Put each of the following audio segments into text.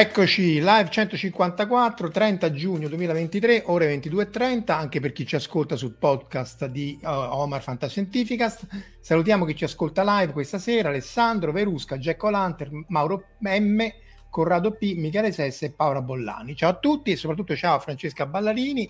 Eccoci, live 154, 30 giugno 2023, ore 22.30, anche per chi ci ascolta sul podcast di uh, Omar Fantascientificast. Salutiamo chi ci ascolta live questa sera, Alessandro, Verusca, Jack O'Lanter, Mauro M, Corrado P, Michele Sesse e Paola Bollani. Ciao a tutti e soprattutto ciao a Francesca Ballarini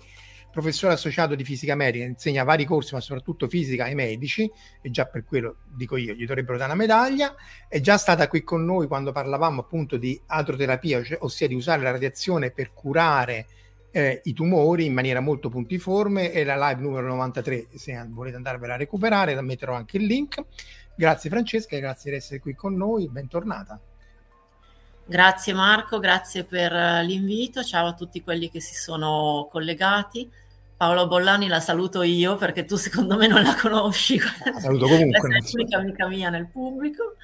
professore associato di fisica medica, insegna vari corsi, ma soprattutto fisica ai medici, e già per quello dico io, gli dovrebbero dare una medaglia. È già stata qui con noi quando parlavamo appunto di atroterapia, cioè, ossia di usare la radiazione per curare eh, i tumori in maniera molto puntiforme. È la live numero 93, se volete andarvela a recuperare, la metterò anche il link. Grazie Francesca, grazie di essere qui con noi, bentornata. Grazie Marco, grazie per eh, l'invito, ciao a tutti quelli che si sono collegati. Paolo Bollani la saluto io perché tu secondo me non la conosci. La saluto comunque. Sei l'unica amica mia nel pubblico.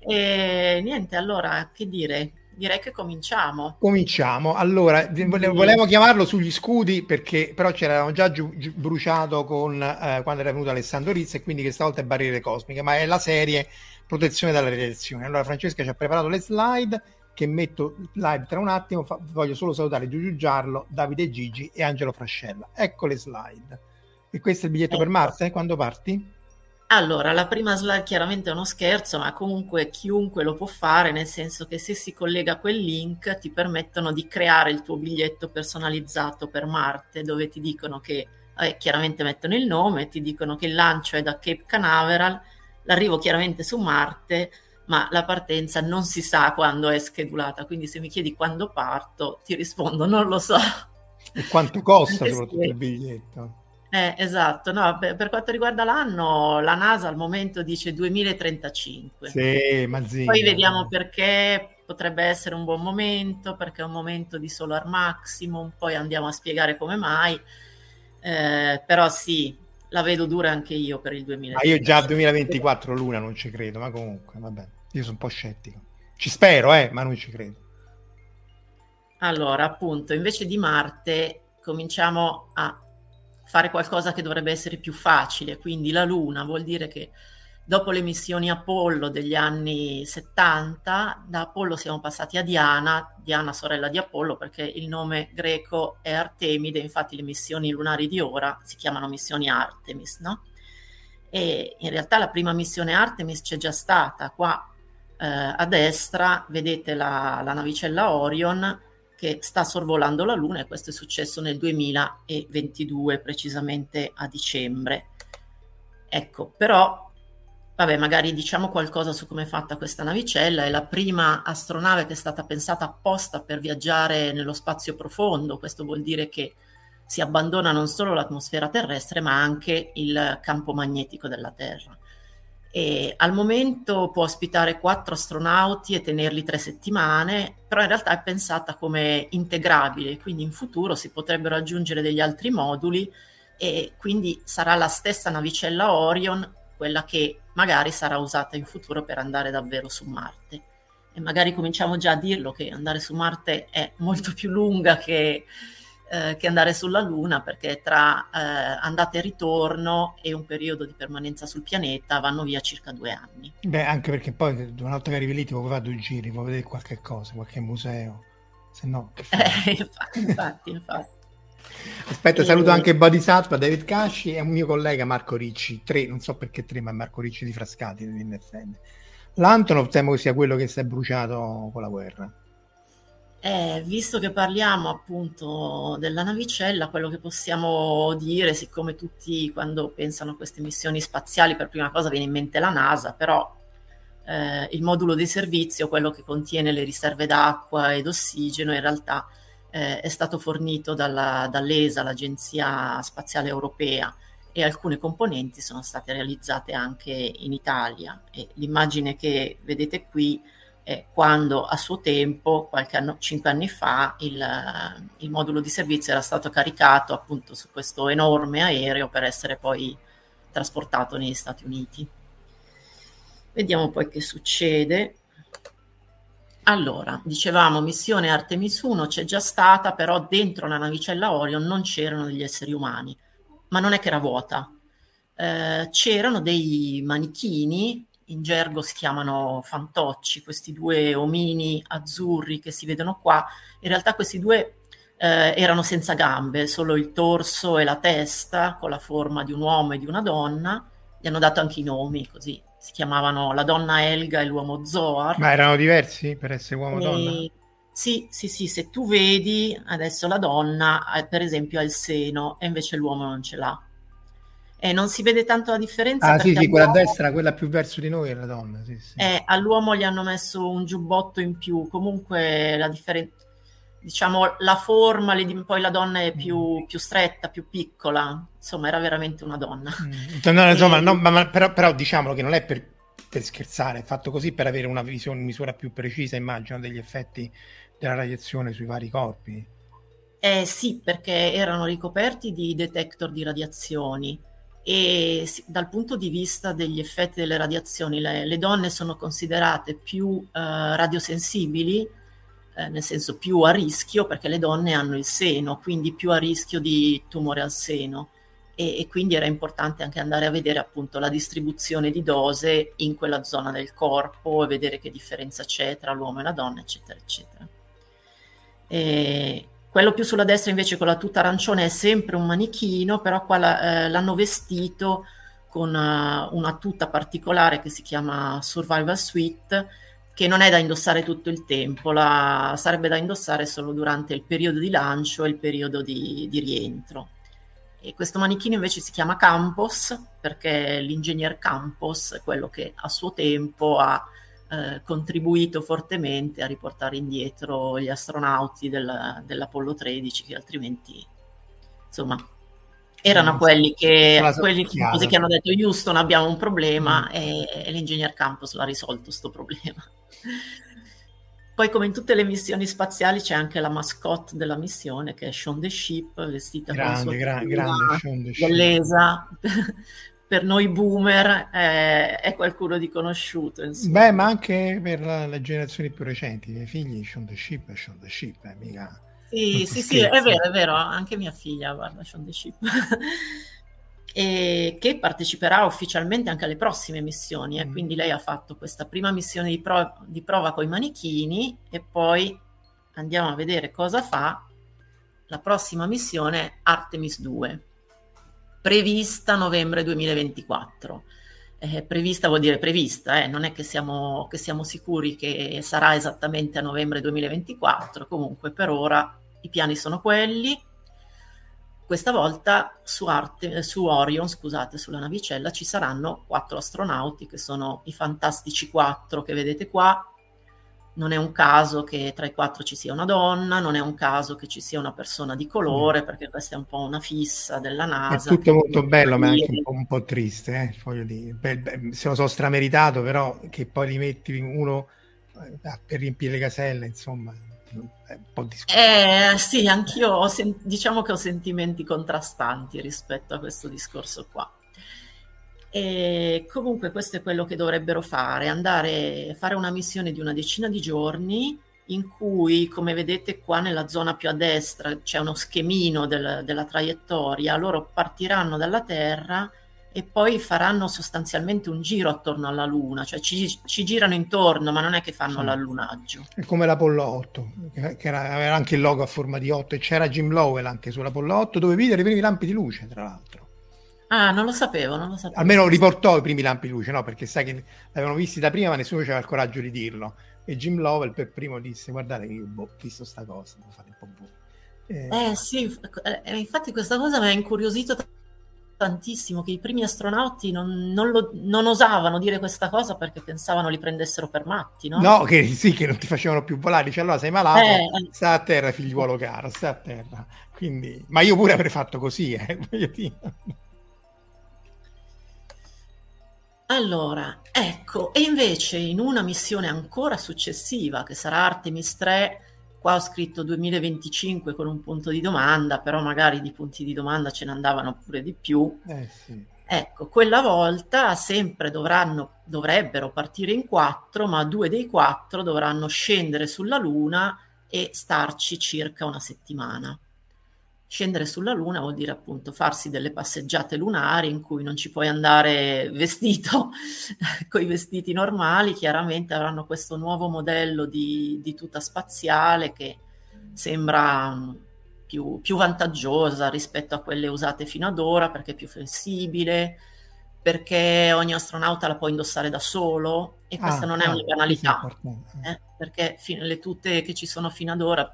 E niente, allora, che dire? Direi che cominciamo. Cominciamo. Allora, volevo, volevo chiamarlo sugli scudi perché però ci eravamo già giu, giu, bruciato con, eh, quando era venuto Alessandro Rizzi e quindi questa volta è barriere cosmiche, ma è la serie protezione dalla radiazione. Allora Francesca ci ha preparato le slide che metto live tra un attimo, fa, voglio solo salutare Giugiu Giarlo, Davide Gigi e Angelo Frascella. Ecco le slide. E questo è il biglietto ecco. per Marte? Quando parti? Allora, la prima slide chiaramente è uno scherzo, ma comunque chiunque lo può fare, nel senso che se si collega a quel link ti permettono di creare il tuo biglietto personalizzato per Marte, dove ti dicono che, eh, chiaramente mettono il nome, ti dicono che il lancio è da Cape Canaveral, l'arrivo chiaramente su Marte, ma la partenza non si sa quando è schedulata, quindi se mi chiedi quando parto, ti rispondo non lo so. E quanto costa soprattutto il biglietto? Eh, esatto, no, per, per, quanto riguarda l'anno, la NASA al momento dice 2035. Sì, ma zia. Poi vediamo perché potrebbe essere un buon momento, perché è un momento di solar maximum, poi andiamo a spiegare come mai. Eh, però sì, la vedo dura anche io per il 2024. Ma io già 2024 Luna non ci credo, ma comunque, va bene. Io sono un po' scettico. Ci spero, eh, ma non ci credo. Allora, appunto, invece di Marte cominciamo a fare qualcosa che dovrebbe essere più facile, quindi la Luna vuol dire che dopo le missioni Apollo degli anni 70, da Apollo siamo passati a Diana, Diana sorella di Apollo perché il nome greco è Artemide, infatti le missioni lunari di ora si chiamano missioni Artemis, no? E in realtà la prima missione Artemis c'è già stata, qua eh, a destra vedete la, la, navicella Orion che sta sorvolando la Luna e questo è successo nel 2022, precisamente a dicembre. Ecco, però, vabbè, magari diciamo qualcosa su come è fatta questa navicella. È la prima astronave che è stata pensata apposta per viaggiare nello spazio profondo. Questo vuol dire che si abbandona non solo l'atmosfera terrestre, ma anche il campo magnetico della Terra. E al momento può ospitare quattro astronauti e tenerli tre settimane, però in realtà è pensata come integrabile, quindi in futuro si potrebbero aggiungere degli altri moduli e quindi sarà la stessa navicella Orion quella che magari sarà usata in futuro per andare davvero su Marte. E magari cominciamo già a dirlo che andare su Marte è molto più lunga che, eh, che andare sulla Luna, perché tra eh, andata e ritorno e un periodo di permanenza sul pianeta vanno via circa due anni. Beh, anche perché poi una volta che arrivi lì ti vuoi fare due giri, vuoi vedere qualche cosa, qualche museo, se no... Che fai? Eh, infatti, infatti, infatti. Aspetta, saluto anche Bodhisattva, David Casci e un mio collega Marco Ricci, tre, non so perché tre, ma Marco Ricci di Frascati dell'NFN. L'Antonov temo che sia quello che si è bruciato con la guerra. Eh, visto che parliamo appunto della navicella, quello che possiamo dire, siccome tutti quando pensano a queste missioni spaziali per prima cosa viene in mente la NASA, però eh, il modulo di servizio, quello che contiene le riserve d'acqua ed ossigeno, in realtà eh, è stato fornito dalla, dall'ESA, l'Agenzia Spaziale Europea, e alcune componenti sono state realizzate anche in Italia. E l'immagine che vedete qui è quando a suo tempo, qualche anno, cinque anni fa, il, il modulo di servizio era stato caricato appunto su questo enorme aereo per essere poi trasportato negli Stati Uniti. Vediamo poi che succede. Allora, dicevamo, missione Artemis 1 c'è già stata, però dentro la navicella Orion non c'erano degli esseri umani, ma non è che era vuota. Eh, c'erano dei manichini, in gergo si chiamano fantocci, questi due omini azzurri che si vedono qua. In realtà questi due eh, erano senza gambe, solo il torso e la testa con la forma di un uomo e di una donna. Gli hanno dato anche i nomi, così si chiamavano la donna Elga e l'uomo Zoar. Ma erano diversi per essere uomo e donna? Sì, sì, sì, se tu vedi adesso la donna, per esempio, ha il seno e invece l'uomo non ce l'ha. E non si vede tanto la differenza. Ah, sì, sì, quella a destra, quella più verso di noi è la donna. Sì, sì. Eh, all'uomo gli hanno messo un giubbotto in più. Comunque la differenza, diciamo, la forma, poi la donna è più, mm. più, stretta, più piccola. Insomma, era veramente una donna. Mm. No, insomma, no, ma, ma, però, però diciamolo che non è per, per, scherzare, è fatto così per avere una visione, misura più precisa, immagino, degli effetti della radiazione sui vari corpi. Eh sì, perché erano ricoperti di detector di radiazioni e dal punto di vista degli effetti delle radiazioni le, le donne sono considerate più eh, radiosensibili, eh, nel senso più a rischio perché le donne hanno il seno, quindi più a rischio di tumore al seno e, e quindi era importante anche andare a vedere appunto la distribuzione di dose in quella zona del corpo e vedere che differenza c'è tra l'uomo e la donna, eccetera, eccetera. E quello più sulla destra invece con la tuta arancione è sempre un manichino, però qua la, eh, l'hanno vestito con uh, una tuta particolare che si chiama Survival Suite, che non è da indossare tutto il tempo, la, sarebbe da indossare solo durante il periodo di lancio e il periodo di, di rientro. E questo manichino invece si chiama Campos perché l'ingegner Campos è quello che a suo tempo ha eh, contribuito fortemente a riportare indietro gli astronauti del, dell'Apollo 13 che altrimenti insomma erano mm. quelli che, quelli che hanno detto Houston abbiamo un problema mm. e, e l'ingegner Campos l'ha risolto questo problema. Poi, come in tutte le missioni spaziali, c'è anche la mascotte della missione che è Sean the Ship, vestita grande, con sua grande, dell'ESA per noi boomer è, è qualcuno di conosciuto. Insomma. Beh, ma anche per la, le generazioni più recenti, i miei figli, Sean the Ship Sean the Ship, eh, mica... Sì, sì, sì, è vero, è vero, anche mia figlia guarda Sean the Ship. e che parteciperà ufficialmente anche alle prossime missioni, e mm. quindi lei ha fatto questa prima missione di, pro- di prova con i manichini e poi andiamo a vedere cosa fa la prossima missione Artemis 2 prevista novembre 2024. Eh, prevista vuol dire prevista, eh? non è che siamo, che siamo sicuri che sarà esattamente a novembre 2024, comunque per ora i piani sono quelli. Questa volta su, Arte, su Orion, scusate, sulla navicella ci saranno quattro astronauti che sono i fantastici quattro che vedete qua, non è un caso che tra i quattro ci sia una donna, non è un caso che ci sia una persona di colore, mm. perché questa è un po' una fissa della NASA. È tutto molto bello, ma anche un po', un po triste, eh? Voglio dire. Beh, beh, se lo so strameritato, però che poi li metti uno eh, per riempire le caselle, insomma, è un po' discorso. Eh, sì, anch'io ho sen- diciamo che ho sentimenti contrastanti rispetto a questo discorso qua. E comunque questo è quello che dovrebbero fare, andare a fare una missione di una decina di giorni in cui, come vedete qua nella zona più a destra, c'è uno schemino del, della traiettoria, loro partiranno dalla Terra e poi faranno sostanzialmente un giro attorno alla Luna, cioè ci, ci girano intorno, ma non è che fanno sì. l'allunaggio. È come l'Apollo 8, che era, aveva anche il logo a forma di 8 e c'era Jim Lowell anche sull'Apollo 8, dove videro i primi lampi di luce, tra l'altro. Ah, non lo sapevo, non lo sapevo. Almeno riportò i primi lampi di luce, no? Perché sai che l'avevano visti da prima, ma nessuno aveva il coraggio di dirlo. E Jim Lovell per primo disse: Guardate, che io boh, ho visto sta cosa, devo fare un po' boh. Eh, eh sì, eh, infatti questa cosa mi ha incuriosito tantissimo che i primi astronauti non, non, lo, non, osavano dire questa cosa perché pensavano li prendessero per matti, no? No, che sì, che non ti facevano più volare. Dice allora sei malato, eh, eh. sta a terra, figliuolo caro, sta a terra. Quindi, ma io pure avrei fatto così, eh, Allora, ecco, e invece in una missione ancora successiva, che sarà Artemis 3, qua ho scritto 2025 con un punto di domanda, però magari di punti di domanda ce ne andavano pure di più. Eh sì. Ecco, quella volta sempre dovranno, dovrebbero partire in quattro, ma due dei quattro dovranno scendere sulla Luna e starci circa una settimana. Scendere sulla Luna vuol dire appunto farsi delle passeggiate lunari in cui non ci puoi andare vestito con i vestiti normali, chiaramente avranno questo nuovo modello di, di tuta spaziale che sembra mm, più, più, vantaggiosa rispetto a quelle usate fino ad ora perché è più flessibile, perché ogni astronauta la può indossare da solo e questa ah, non è ah, una banalità, eh, perché fin- le tute che ci sono fino ad ora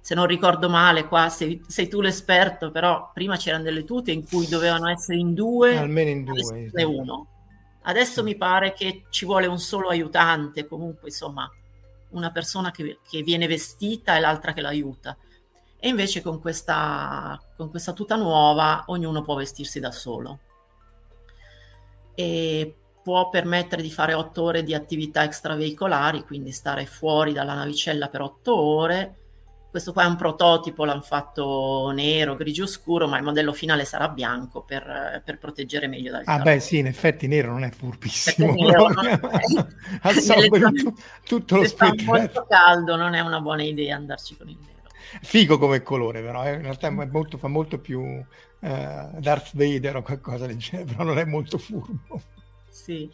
se non ricordo male, qua sei, sei, tu l'esperto, però prima c'erano delle tute in cui dovevano essere in due, almeno in due, esatto. uno. Adesso sì. mi pare che ci vuole un solo aiutante, comunque insomma una persona che, che viene vestita e l'altra che l'aiuta. E invece con questa, con questa tuta nuova ognuno può vestirsi da solo. E può permettere di fare otto ore di attività extraveicolari, quindi stare fuori dalla navicella per otto ore questo qua è un prototipo, l'hanno fatto nero, grigio scuro, ma il modello finale sarà bianco per, per proteggere meglio dal calore. Ah beh sì, in effetti nero non è furbissimo. Nero non è... Assorbe tutto, tutto lo spettro. Se fa molto caldo non è una buona idea andarci con il nero. Figo come colore però, eh? in realtà molto, fa molto più eh, Darth Vader o qualcosa del genere, però non è molto furbo. Sì.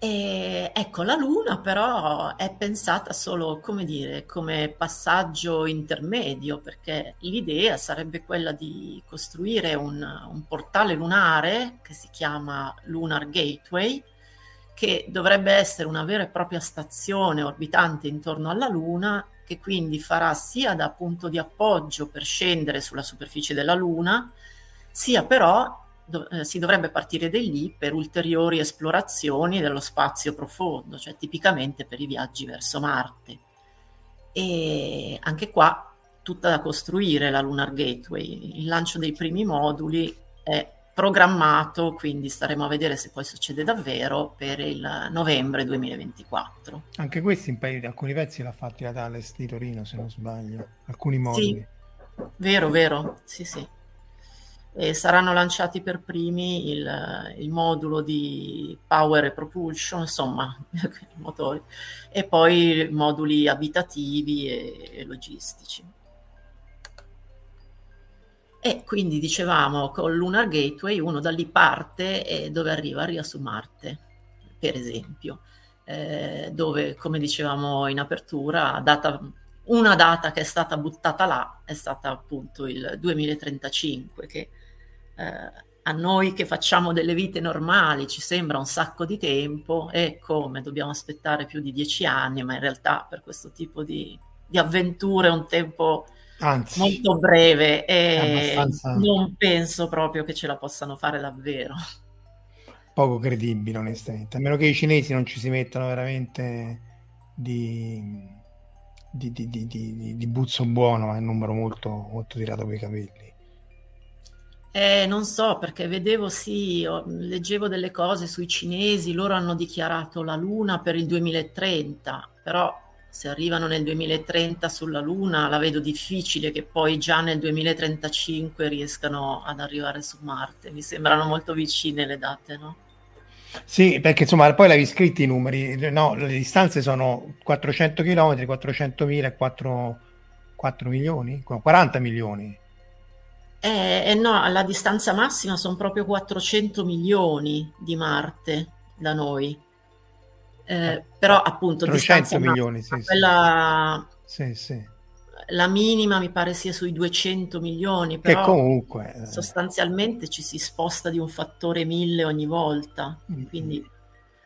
E ecco, la Luna però è pensata solo, come dire, come passaggio intermedio, perché l'idea sarebbe quella di costruire un, un portale lunare che si chiama Lunar Gateway, che dovrebbe essere una vera e propria stazione orbitante intorno alla Luna, che quindi farà sia da punto di appoggio per scendere sulla superficie della Luna, sia però do- eh, si dovrebbe partire da lì per ulteriori esplorazioni dello spazio profondo, cioè tipicamente per i viaggi verso Marte. E anche qua tutta da costruire la Lunar Gateway. Il lancio dei primi moduli è programmato, quindi staremo a vedere se poi succede davvero per il novembre 2024. Anche questi in paio alcuni pezzi l'ha fatti la Thales di Torino, se non sbaglio, alcuni moduli. Sì, vero, vero, sì, sì e saranno lanciati per primi il, il, modulo di power e propulsion, insomma, motori, e poi moduli abitativi e, e logistici. E quindi dicevamo con Lunar Gateway uno da lì parte e dove arriva? Arriva su Marte, per esempio, eh, dove come dicevamo in apertura, data, una data che è stata buttata là è stata appunto il 2035, che eh, a noi che facciamo delle vite normali ci sembra un sacco di tempo e come dobbiamo aspettare più di dieci anni, ma in realtà per questo tipo di, di avventure è un tempo Anzi, molto breve e abbastanza... non penso proprio che ce la possano fare davvero. Poco credibile onestamente, a meno che i cinesi non ci si mettano veramente di, di, di, di, di buzzo buono, è un numero molto, molto tirato per i capelli. Eh, non so, perché vedevo, sì, leggevo delle cose sui cinesi, loro hanno dichiarato la Luna per il 2030, però se arrivano nel 2030 sulla Luna la vedo difficile che poi già nel 2035 riescano ad arrivare su Marte. Mi sembrano molto vicine le date, no? Sì, perché insomma poi l'avevi scritti i numeri, no, le distanze sono 400 km, 400.000 e 4, 4 milioni, 40 milioni. Eh, eh no, la distanza massima sono proprio 400 milioni di Marte da noi. Eh, eh però appunto 300 milioni, massima, sì, quella... sì. sì, La minima mi pare sia sui 200 milioni, però che comunque eh. sostanzialmente ci si sposta di un fattore 1000 ogni volta. Mm-hmm. Quindi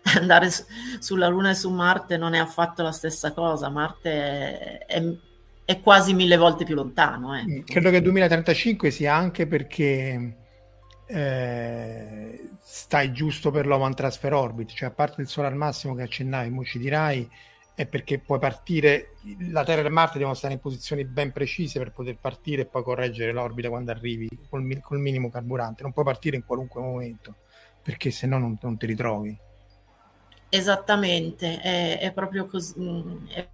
andare su, sulla Luna e su Marte non è affatto la stessa cosa. Marte è, è è quasi mille volte più lontano. Eh. Credo che il 2035 sia anche perché eh, stai giusto per l'Oman Transfer Orbit, cioè a parte il sole al massimo che accennavi, mo ci dirai, è perché puoi partire, la Terra e Marte devono stare in posizioni ben precise per poter partire e poi correggere l'orbita quando arrivi col, col minimo carburante, non puoi partire in qualunque momento perché se no non, non, ti ritrovi. Esattamente, è, è, proprio così, mm, è,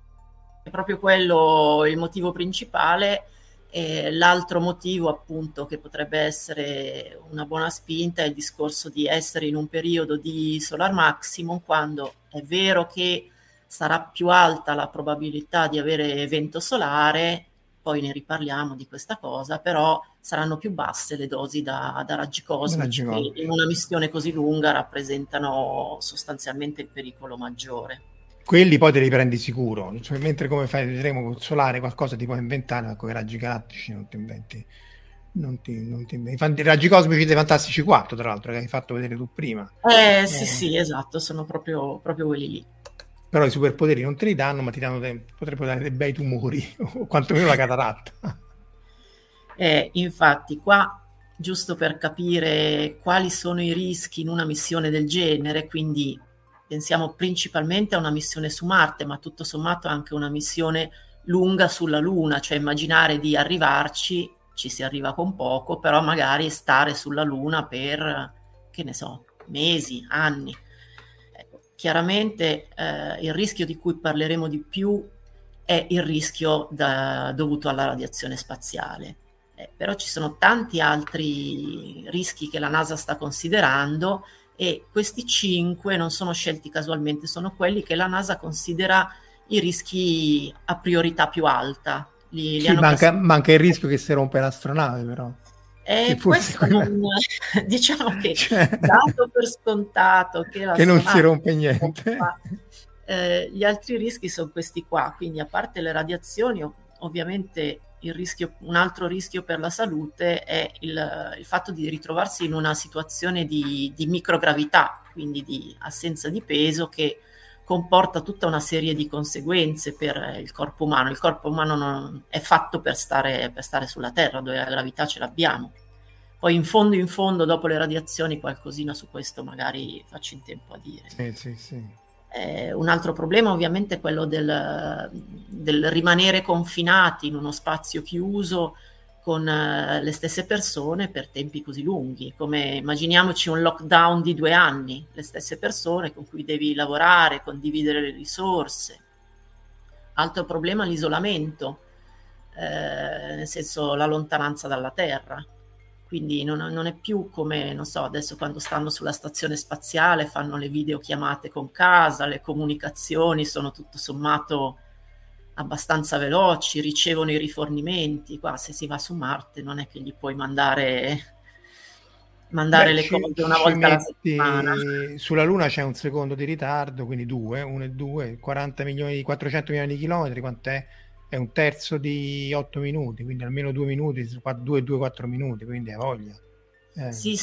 è proprio quello il motivo principale. E l'altro motivo, appunto, che potrebbe essere una buona spinta è il discorso di essere in un periodo di solar maximum, quando è vero che sarà più alta la probabilità di avere vento solare, poi ne riparliamo di questa cosa, però saranno più basse le dosi da, da raggi cosmici che in una missione così lunga rappresentano sostanzialmente il pericolo maggiore. Quelli poi te li prendi sicuro, cioè, mentre come fai, vedremo col solare qualcosa ti puoi inventare, ma con i raggi galattici non ti inventi. Non ti, non ti inventi. I raggi cosmici dei Fantastici 4, tra l'altro, che hai fatto vedere tu prima. Eh, eh. sì, sì, esatto, sono proprio, proprio quelli lì però i superpoteri non te li danno, ma ti danno de- potrebbero dare dei bei tumori, o quantomeno la cataratta. Eh, infatti, qua, giusto per capire quali sono i rischi in una missione del genere, quindi pensiamo principalmente a una missione su Marte, ma tutto sommato anche una missione lunga sulla Luna, cioè immaginare di arrivarci, ci si arriva con poco, però magari stare sulla Luna per, che ne so, mesi, anni Chiaramente eh, il rischio di cui parleremo di più è il rischio da, dovuto alla radiazione spaziale. Eh, però ci sono tanti altri rischi che la NASA sta considerando e questi cinque non sono scelti casualmente, sono quelli che la NASA considera i rischi a priorità più alta. Li, sì, li manca, manca, il rischio che si rompe l'astronave però. E questo non, diciamo che cioè, dato per scontato che, che non si rompe niente. eh, gli altri rischi sono questi qua, quindi a parte le radiazioni, ovviamente rischio, un altro rischio per la salute è il, il fatto di ritrovarsi in una situazione di, di, microgravità, quindi di assenza di peso che comporta tutta una serie di conseguenze per il corpo umano. Il corpo umano non è fatto per stare, per stare sulla Terra, dove la gravità ce l'abbiamo. Poi in fondo, in fondo, dopo le radiazioni, qualcosina su questo magari faccio in tempo a dire. Sì, sì, sì. Eh, un altro problema ovviamente è quello del, del, rimanere confinati in uno spazio chiuso con uh, le stesse persone per tempi così lunghi, come immaginiamoci un lockdown di due anni, le stesse persone con cui devi lavorare, condividere le risorse. Altro problema l'isolamento, eh, nel senso la lontananza dalla Terra. Quindi non, non, è più come, non so, adesso quando stanno sulla stazione spaziale fanno le videochiamate con casa, le comunicazioni sono tutto sommato abbastanza veloci, ricevono i rifornimenti. Qua se si va su Marte non è che gli puoi mandare, mandare Beh, le ci, cose una volta alla settimana. Sulla Luna c'è un secondo di ritardo, quindi due, uno e due, 40 milioni, 400 milioni di chilometri, quant'è? È un terzo di 8 minuti, quindi almeno due minuti, 2-4 minuti, quindi ha voglia. Eh. Sì,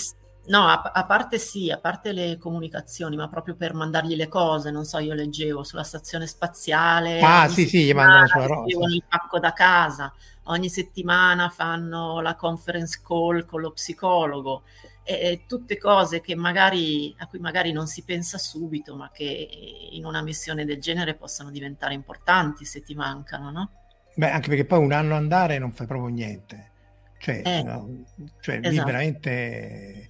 No, a, a, parte sì, a parte le comunicazioni, ma proprio per mandargli le cose, non so, io leggevo sulla stazione spaziale. Ah, sì, sì, gli mandano sulla rosa. il pacco da casa, ogni settimana fanno la conference call con lo psicologo, e, e tutte cose che magari, a cui magari non si pensa subito, ma che in una missione del genere possono diventare importanti se ti mancano, no? Beh, anche perché poi un anno andare non fai proprio niente. Cioè, eh, no? cioè esatto. veramente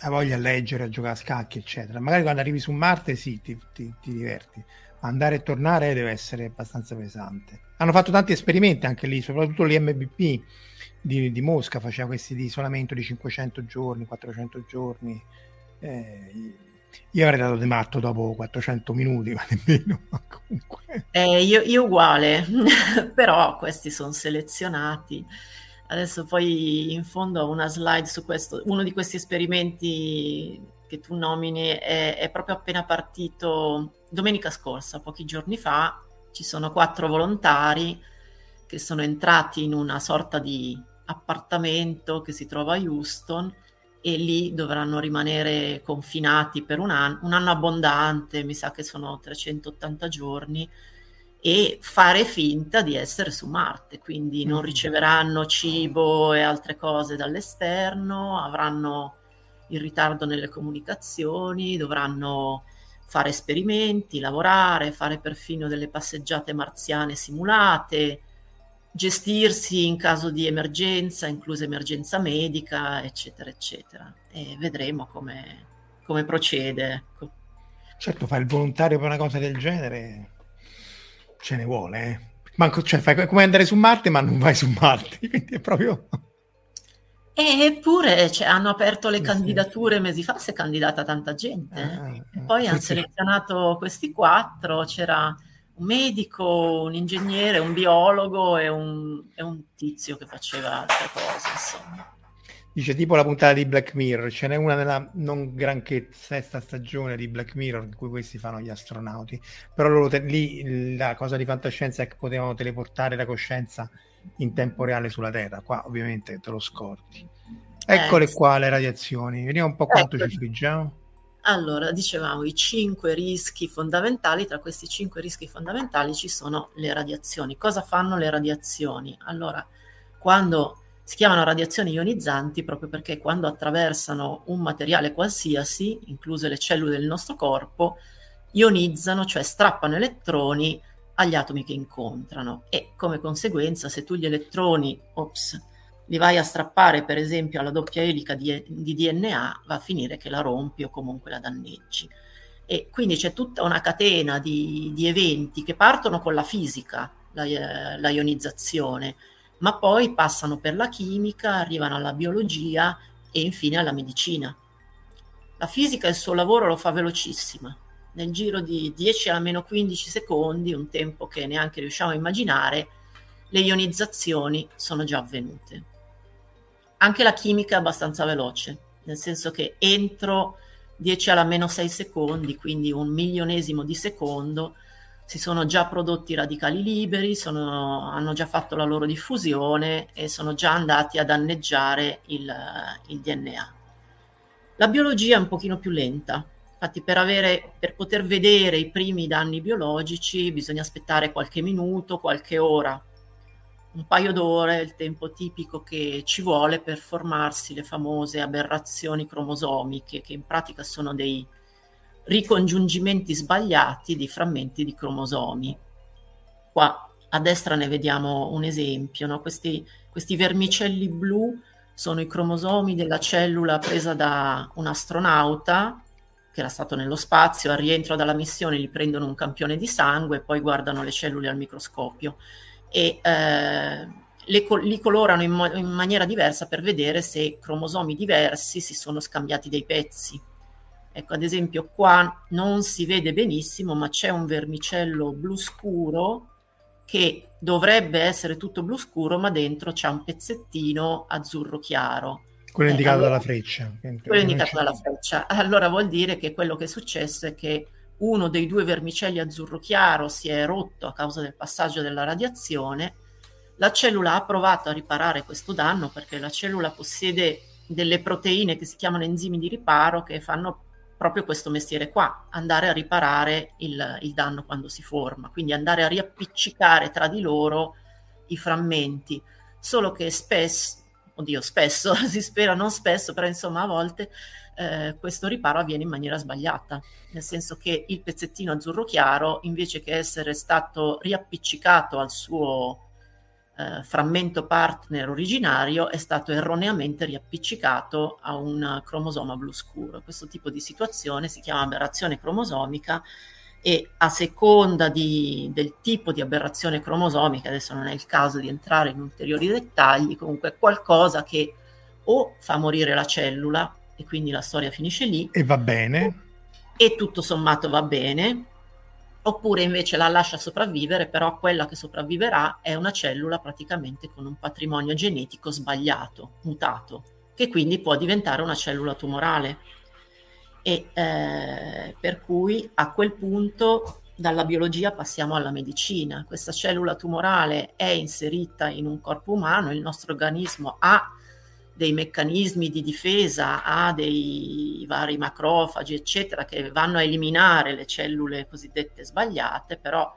ha voglia a leggere, a giocare a scacchi, eccetera. Magari quando arrivi su Marte sì, ti, ti, ti diverti, ma andare e tornare deve essere abbastanza pesante. Hanno fatto tanti esperimenti anche lì, soprattutto l'IMBP di, di Mosca faceva questi di isolamento di 500 giorni, 400 giorni. Eh, io avrei dato di matto dopo 400 minuti, ma nemmeno. Ma comunque. Eh, io, io uguale, però questi sono selezionati Adesso poi in fondo ho una slide su questo. Uno di questi esperimenti che tu nomini è, è proprio appena partito domenica scorsa, pochi giorni fa. Ci sono quattro volontari che sono entrati in una sorta di appartamento che si trova a Houston e lì dovranno rimanere confinati per un anno, un anno abbondante, mi sa che sono 380 giorni e fare finta di essere su Marte, quindi non mm. riceveranno cibo e altre cose dall'esterno, avranno il ritardo nelle comunicazioni, dovranno fare esperimenti, lavorare, fare perfino delle passeggiate marziane simulate, gestirsi in caso di emergenza, inclusa emergenza medica, eccetera, eccetera. E vedremo come, come procede. Certo, fare il volontario per una cosa del genere ce ne vuole, eh. Manco, cioè, fai come andare su Marte, ma non vai su Marte, quindi è proprio... Eppure cioè, hanno aperto le candidature mesi fa, si è candidata tanta gente. Ah, e poi sì, hanno selezionato questi quattro, c'era un medico, un ingegnere, un biologo e un, e un tizio che faceva altre cose, insomma. Dice tipo la puntata di Black Mirror, ce n'è una nella non granché sesta stagione di Black Mirror in cui questi fanno gli astronauti, però loro te- lì la cosa di fantascienza è che potevano teleportare la coscienza in tempo reale sulla Terra, qua ovviamente te lo scordi. Eccole eh, qua le radiazioni, vediamo un po' quanto ecco. ci friggiamo. Allora, dicevamo i cinque rischi fondamentali, tra questi cinque rischi fondamentali ci sono le radiazioni. Cosa fanno le radiazioni? Allora, quando si chiamano radiazioni ionizzanti proprio perché quando attraversano un materiale qualsiasi, incluse le cellule del nostro corpo, ionizzano, cioè strappano elettroni agli atomi che incontrano e come conseguenza se tu gli elettroni ops, li vai a strappare per esempio alla doppia elica di, di DNA va a finire che la rompi o comunque la danneggi. E quindi c'è tutta una catena di, di eventi che partono con la fisica, la, la ionizzazione, ma poi passano per la chimica, arrivano alla biologia e infine alla medicina. La fisica il suo lavoro lo fa velocissima, nel giro di 10 alla meno 15 secondi, un tempo che neanche riusciamo a immaginare, le ionizzazioni sono già avvenute. Anche la chimica è abbastanza veloce, nel senso che entro 10 alla meno 6 secondi, quindi un milionesimo di secondo, si sono già prodotti radicali liberi, sono, hanno già fatto la loro diffusione e sono già andati a danneggiare il, il DNA. La biologia è un pochino più lenta, infatti per, avere, per poter vedere i primi danni biologici bisogna aspettare qualche minuto, qualche ora, un paio d'ore, il tempo tipico che ci vuole per formarsi le famose aberrazioni cromosomiche, che in pratica sono dei ricongiungimenti sbagliati di frammenti di cromosomi. Qua a destra ne vediamo un esempio, no? questi, questi vermicelli blu sono i cromosomi della cellula presa da un astronauta che era stato nello spazio, al rientro dalla missione gli prendono un campione di sangue e poi guardano le cellule al microscopio e eh, le, li colorano in, mo- in maniera diversa per vedere se cromosomi diversi si sono scambiati dei pezzi. Ecco, ad esempio, qua non si vede benissimo, ma c'è un vermicello blu scuro che dovrebbe essere tutto blu scuro, ma dentro c'è un pezzettino azzurro chiaro. Quello eh, indicato allora, dalla freccia. Quello indicato dalla freccia. Allora vuol dire che quello che è successo è che uno dei due vermicelli azzurro chiaro si è rotto a causa del passaggio della radiazione. La cellula ha provato a riparare questo danno perché la cellula possiede delle proteine che si chiamano enzimi di riparo che fanno proprio questo mestiere qua, andare a riparare il, il danno quando si forma, quindi andare a riappiccicare tra di loro i frammenti, solo che spesso, oddio spesso, si spera non spesso, però insomma a volte eh, questo riparo avviene in maniera sbagliata, nel senso che il pezzettino azzurro chiaro, invece che essere stato riappiccicato al suo eh, frammento partner originario è stato erroneamente riappiccicato a un cromosoma blu scuro. Questo tipo di situazione si chiama aberrazione cromosomica e a seconda di, del tipo di aberrazione cromosomica, adesso non è il caso di entrare in ulteriori dettagli, comunque è qualcosa che o fa morire la cellula e quindi la storia finisce lì. E va bene. E tutto sommato va bene, oppure invece la lascia sopravvivere, però quella che sopravviverà è una cellula praticamente con un patrimonio genetico sbagliato, mutato, che quindi può diventare una cellula tumorale. E eh, per cui a quel punto dalla biologia passiamo alla medicina. Questa cellula tumorale è inserita in un corpo umano, il nostro organismo ha dei meccanismi di difesa, ha dei vari macrofagi, eccetera, che vanno a eliminare le cellule cosiddette sbagliate, però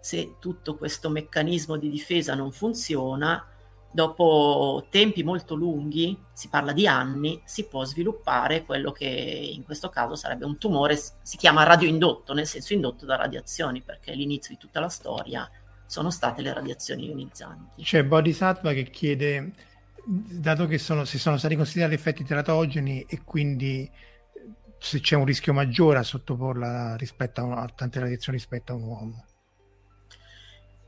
se tutto questo meccanismo di difesa non funziona, dopo tempi molto lunghi, si parla di anni, si può sviluppare quello che in questo caso sarebbe un tumore, si chiama radioindotto, nel senso indotto da radiazioni, perché l'inizio di tutta la storia sono state le radiazioni ionizzanti. C'è Bodhisattva che chiede, dato che sono, si sono stati considerati effetti teratogeni e quindi se c'è un rischio maggiore a sottoporla rispetto a, a tante radiazioni rispetto a un uomo.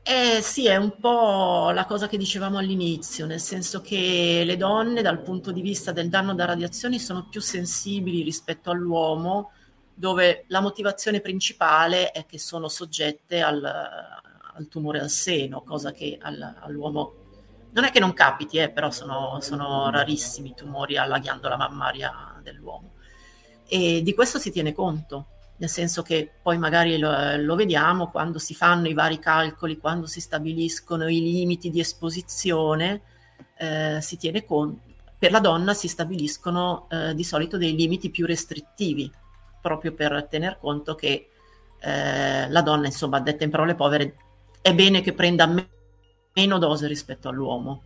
Eh sì, è un po' la cosa che dicevamo all'inizio, nel senso che le donne dal punto di vista del danno da radiazioni sono più sensibili rispetto all'uomo, dove la motivazione principale è che sono soggette al, al tumore al seno, cosa che al, all'uomo non è che non capiti, eh, però sono, sono rarissimi i tumori alla ghiandola mammaria dell'uomo. E di questo si tiene conto nel senso che poi magari lo, lo, vediamo quando si fanno i vari calcoli, quando si stabiliscono i limiti di esposizione, eh, si tiene conto, per la donna si stabiliscono eh, di solito dei limiti più restrittivi, proprio per tener conto che eh, la donna, insomma, detta in parole povere, è bene che prenda me- meno dose rispetto all'uomo.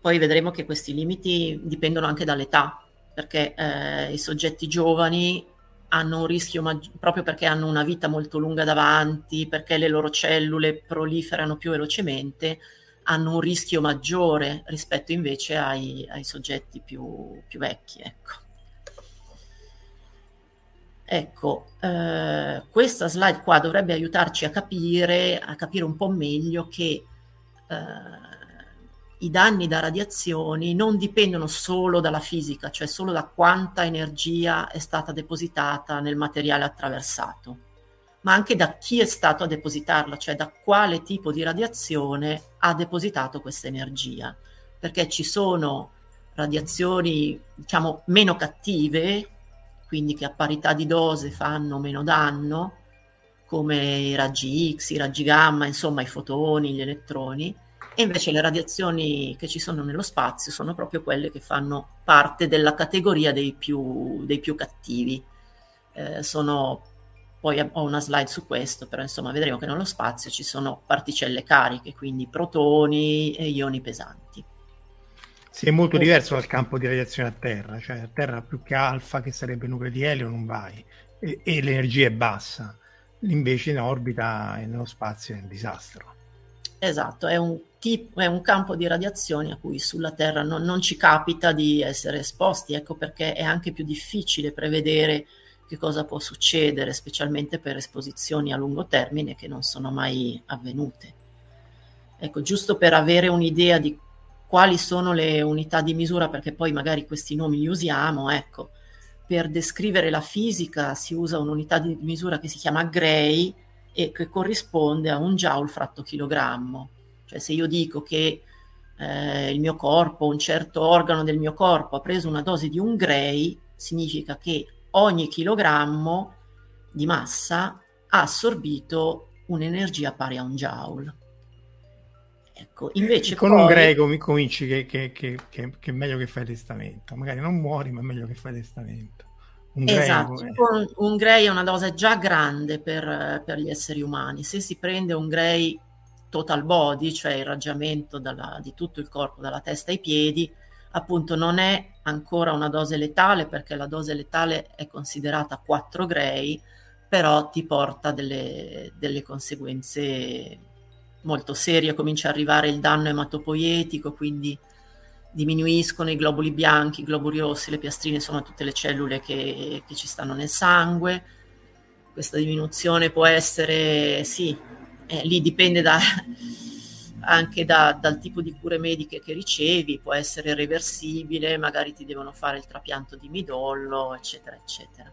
Poi vedremo che questi limiti dipendono anche dall'età, perché eh, i soggetti giovani hanno un rischio maggi- proprio perché hanno una vita molto lunga davanti, perché le loro cellule proliferano più velocemente, hanno un rischio maggiore rispetto invece ai, ai soggetti più, più, vecchi. Ecco, ecco eh, questa slide qua dovrebbe aiutarci a capire, a capire un po' meglio che eh, i danni da radiazioni non dipendono solo dalla fisica, cioè solo da quanta energia è stata depositata nel materiale attraversato, ma anche da chi è stato a depositarla, cioè da quale tipo di radiazione ha depositato questa energia, perché ci sono radiazioni, diciamo, meno cattive, quindi che a parità di dose fanno meno danno, come i raggi X, i raggi gamma, insomma i fotoni, gli elettroni, e invece le radiazioni che ci sono nello spazio sono proprio quelle che fanno parte della categoria dei più, dei più cattivi. Eh, sono, poi ho una slide su questo, però insomma vedremo che nello spazio ci sono particelle cariche, quindi protoni e ioni pesanti. Sì, è molto diverso dal campo di radiazione a terra, cioè a terra più che alfa, che sarebbe il nucleo di elio, non vai, e, e l'energia è bassa, invece in orbita e nello spazio è un disastro. Esatto, è un, tipo, è un campo di radiazioni a cui sulla Terra non, non, ci capita di essere esposti, ecco perché è anche più difficile prevedere che cosa può succedere, specialmente per esposizioni a lungo termine che non sono mai avvenute. Ecco, giusto per avere un'idea di quali sono le unità di misura, perché poi magari questi nomi li usiamo, ecco, per descrivere la fisica si usa un'unità di misura che si chiama Gray, e che corrisponde a un joule fratto chilogrammo. Cioè se io dico che eh, il mio corpo, un certo organo del mio corpo ha preso una dose di un gray, significa che ogni chilogrammo di massa ha assorbito un'energia pari a un joule. Ecco, invece con poi... un gray com- cominci che, che, che, che, è meglio che fai testamento. Magari non muori, ma è meglio che fai testamento. Un esatto, grey, un grey è una dose già grande per, per, gli esseri umani. Se si prende un grey total body, cioè il raggiamento dalla, di tutto il corpo, dalla testa ai piedi, appunto non è ancora una dose letale perché la dose letale è considerata 4 grey, però ti porta delle, delle conseguenze molto serie, comincia ad arrivare il danno ematopoietico, quindi diminuiscono i globuli bianchi, i globuli rossi, le piastrine sono tutte le cellule che, che ci stanno nel sangue. Questa diminuzione può essere, sì, eh, lì dipende da, anche da, dal tipo di cure mediche che ricevi, può essere reversibile, magari ti devono fare il trapianto di midollo, eccetera, eccetera.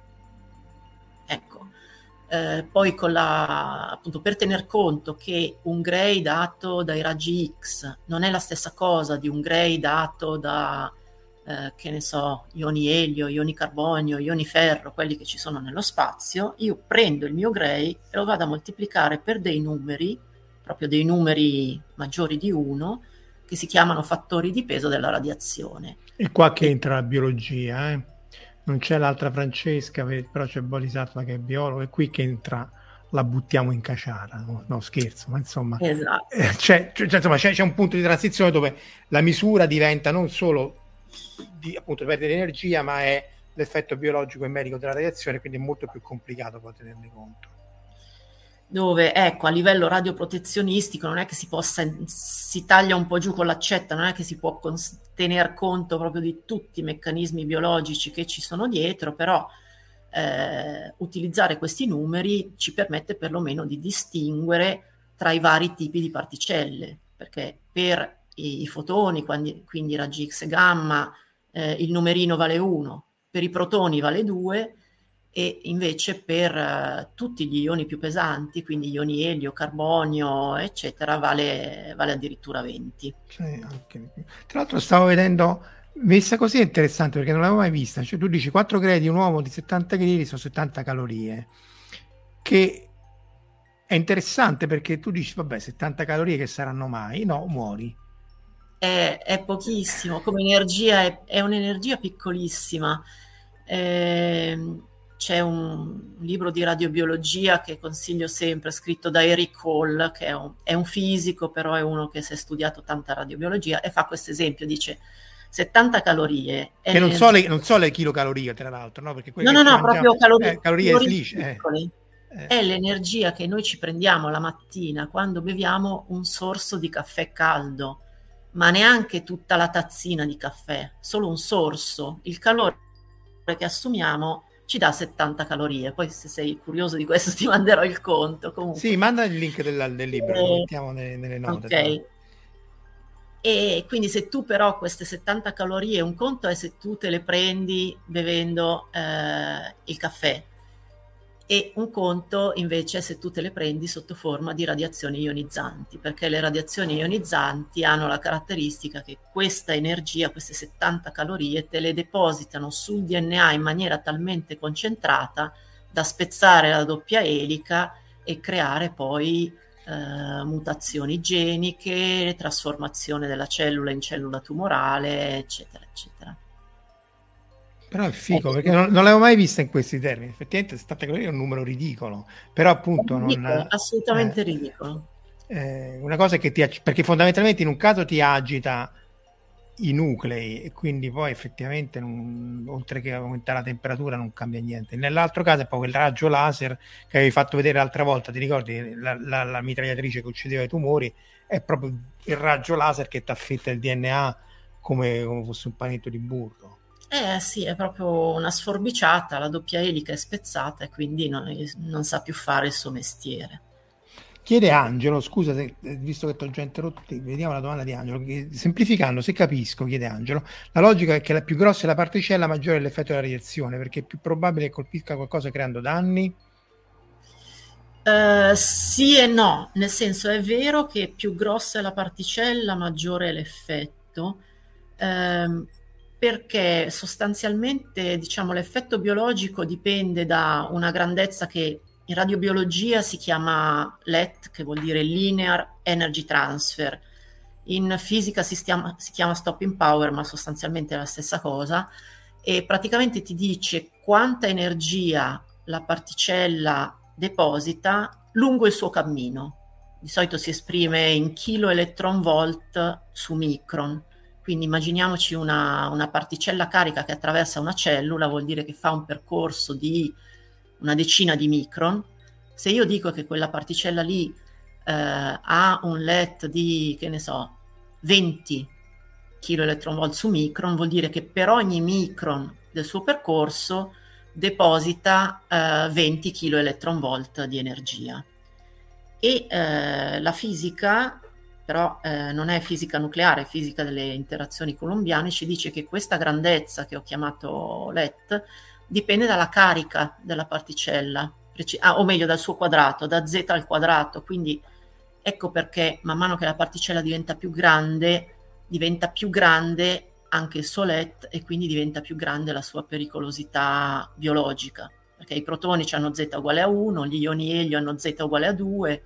Ecco, eh, poi con la, appunto, per tener conto che un gray dato dai raggi X non è la stessa cosa di un gray dato da, eh, che ne so, ioni elio, ioni carbonio, ioni ferro, quelli che ci sono nello spazio, io prendo il mio gray e lo vado a moltiplicare per dei numeri, proprio dei numeri maggiori di 1, che si chiamano fattori di peso della radiazione. E qua che e... entra la biologia, eh? Non c'è l'altra Francesca, però c'è Bodhisattva che è biologo, è qui che entra la buttiamo in caciara, no, no scherzo, ma insomma, esatto. eh, c'è, c'è, insomma c'è, c'è, un punto di transizione dove la misura diventa non solo di appunto di energia, ma è l'effetto biologico e medico della radiazione, quindi è molto più complicato poi tenerne conto. Dove ecco a livello radioprotezionistico non è che si possa, si taglia un po' giù con l'accetta, non è che si può cons- tener conto proprio di tutti i meccanismi biologici che ci sono dietro, però eh, utilizzare questi numeri ci permette perlomeno di distinguere tra i vari tipi di particelle, perché per i, i fotoni, quindi, quindi, raggi X e gamma, eh, il numerino vale 1, per i protoni vale 2 e invece per uh, tutti gli ioni più pesanti, quindi ioni elio, carbonio, eccetera, vale, vale addirittura 20. Sì, anche... Tra l'altro stavo vedendo Messa così è interessante perché non l'avevo mai vista. Cioè, tu dici 4 gradi, un uomo di 70 kg sono 70 calorie. Che è interessante perché tu dici, vabbè, 70 calorie che saranno mai? No, muori. È, è pochissimo, come energia è, è un'energia piccolissima. Eh, c'è un libro di radiobiologia che consiglio sempre, scritto da Eric Hall, che è un, è un fisico, però è uno che si è studiato tanta radiobiologia, e fa questo esempio, dice 70 calorie. Che non so, le, non so, le, kilocalorie, tra l'altro, no? Perché no, no, no, proprio calorie, eh, calorie, calorie eh. eh. È l'energia che noi ci prendiamo la mattina quando beviamo un sorso di caffè caldo, ma neanche tutta la tazzina di caffè, solo un sorso. Il calore che assumiamo ci dà 70 calorie. Poi se sei curioso di questo ti manderò il conto. Comunque. Sì, manda il link del, del libro, lo mettiamo nelle, nelle note. Ok. E quindi se tu però queste 70 calorie, un conto è se tu te le prendi bevendo eh, il caffè e un conto invece è se tu te le prendi sotto forma di radiazioni ionizzanti, perché le radiazioni ionizzanti hanno la caratteristica che questa energia, queste 70 calorie, te le depositano sul DNA in maniera talmente concentrata da spezzare la doppia elica e creare poi eh, mutazioni geniche, trasformazione della cellula in cellula tumorale, eccetera, eccetera. Però è figo ecco. perché non, non, l'avevo mai vista in questi termini. Effettivamente 70 calorie è un numero ridicolo, però appunto ridicolo, non, assolutamente eh, ridicolo. Eh, una cosa che ti perché fondamentalmente in un caso ti agita i nuclei e quindi poi effettivamente non, oltre che aumentare la temperatura non cambia niente. Nell'altro caso è poi quel raggio laser che avevi fatto vedere l'altra volta, ti ricordi la, la, la mitragliatrice che uccideva i tumori, è proprio il raggio laser che ti affetta il DNA come, come fosse un panetto di burro. Eh sì, è proprio una sforbiciata, la doppia elica è spezzata e quindi non, non sa più fare il suo mestiere. Chiede Angelo, scusa se, eh, visto che ti ho già interrotto, vediamo la domanda di Angelo. Semplificando, se capisco, chiede Angelo, la logica è che la più grossa è la particella, maggiore è l'effetto della radiazione, perché è più probabile che colpisca qualcosa creando danni? Uh, sì e no, nel senso è vero che più grossa è la particella, maggiore è l'effetto, uh, perché sostanzialmente diciamo, l'effetto biologico dipende da una grandezza che in radiobiologia si chiama LET, che vuol dire Linear Energy Transfer. In fisica si, stiama, si chiama Stopping Power, ma sostanzialmente è la stessa cosa. E praticamente ti dice quanta energia la particella deposita lungo il suo cammino. Di solito si esprime in kilo electron volt su micron. Quindi immaginiamoci una, una particella carica che attraversa una cellula, vuol dire che fa un percorso di una decina di micron, se io dico che quella particella lì eh, ha un let di, che ne so, 20 kV su micron, vuol dire che per ogni micron del suo percorso deposita eh, 20 kV di energia. E eh, la fisica, però eh, non è fisica nucleare, è fisica delle interazioni colombiane, ci dice che questa grandezza che ho chiamato LET dipende dalla carica della particella, ah, o meglio dal suo quadrato, da z al quadrato. Quindi ecco perché man mano che la particella diventa più grande, diventa più grande anche il suo let e quindi diventa più grande la sua pericolosità biologica. Perché i protoni hanno z uguale a 1, gli ioni elio hanno z uguale a 2,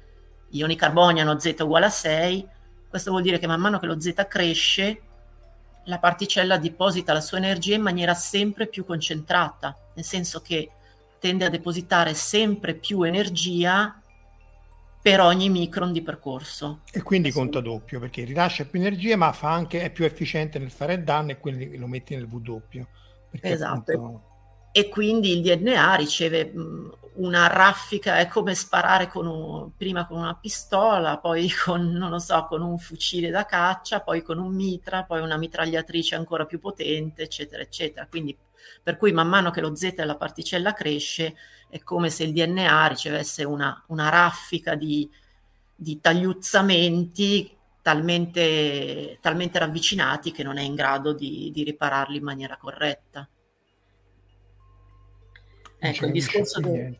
gli ioni carbonio hanno z uguale a 6. Questo vuol dire che man mano che lo z cresce, la particella deposita la sua energia in maniera sempre più concentrata, nel senso che tende a depositare sempre più energia per ogni micron di percorso. E quindi conta doppio perché rilascia più energia ma fa anche, è più efficiente nel fare danno e quindi lo metti nel V doppio. Esatto. Appunto... E quindi il DNA riceve una raffica, è come sparare con un, prima con una pistola, poi con, non lo so, con un fucile da caccia, poi con un mitra, poi una mitragliatrice ancora più potente, eccetera, eccetera. Quindi per cui man mano che lo Z della particella cresce, è come se il DNA ricevesse una, una raffica di, di tagliuzzamenti talmente, talmente, ravvicinati che non è in grado di, di ripararli in maniera corretta. Ecco, il discorso de,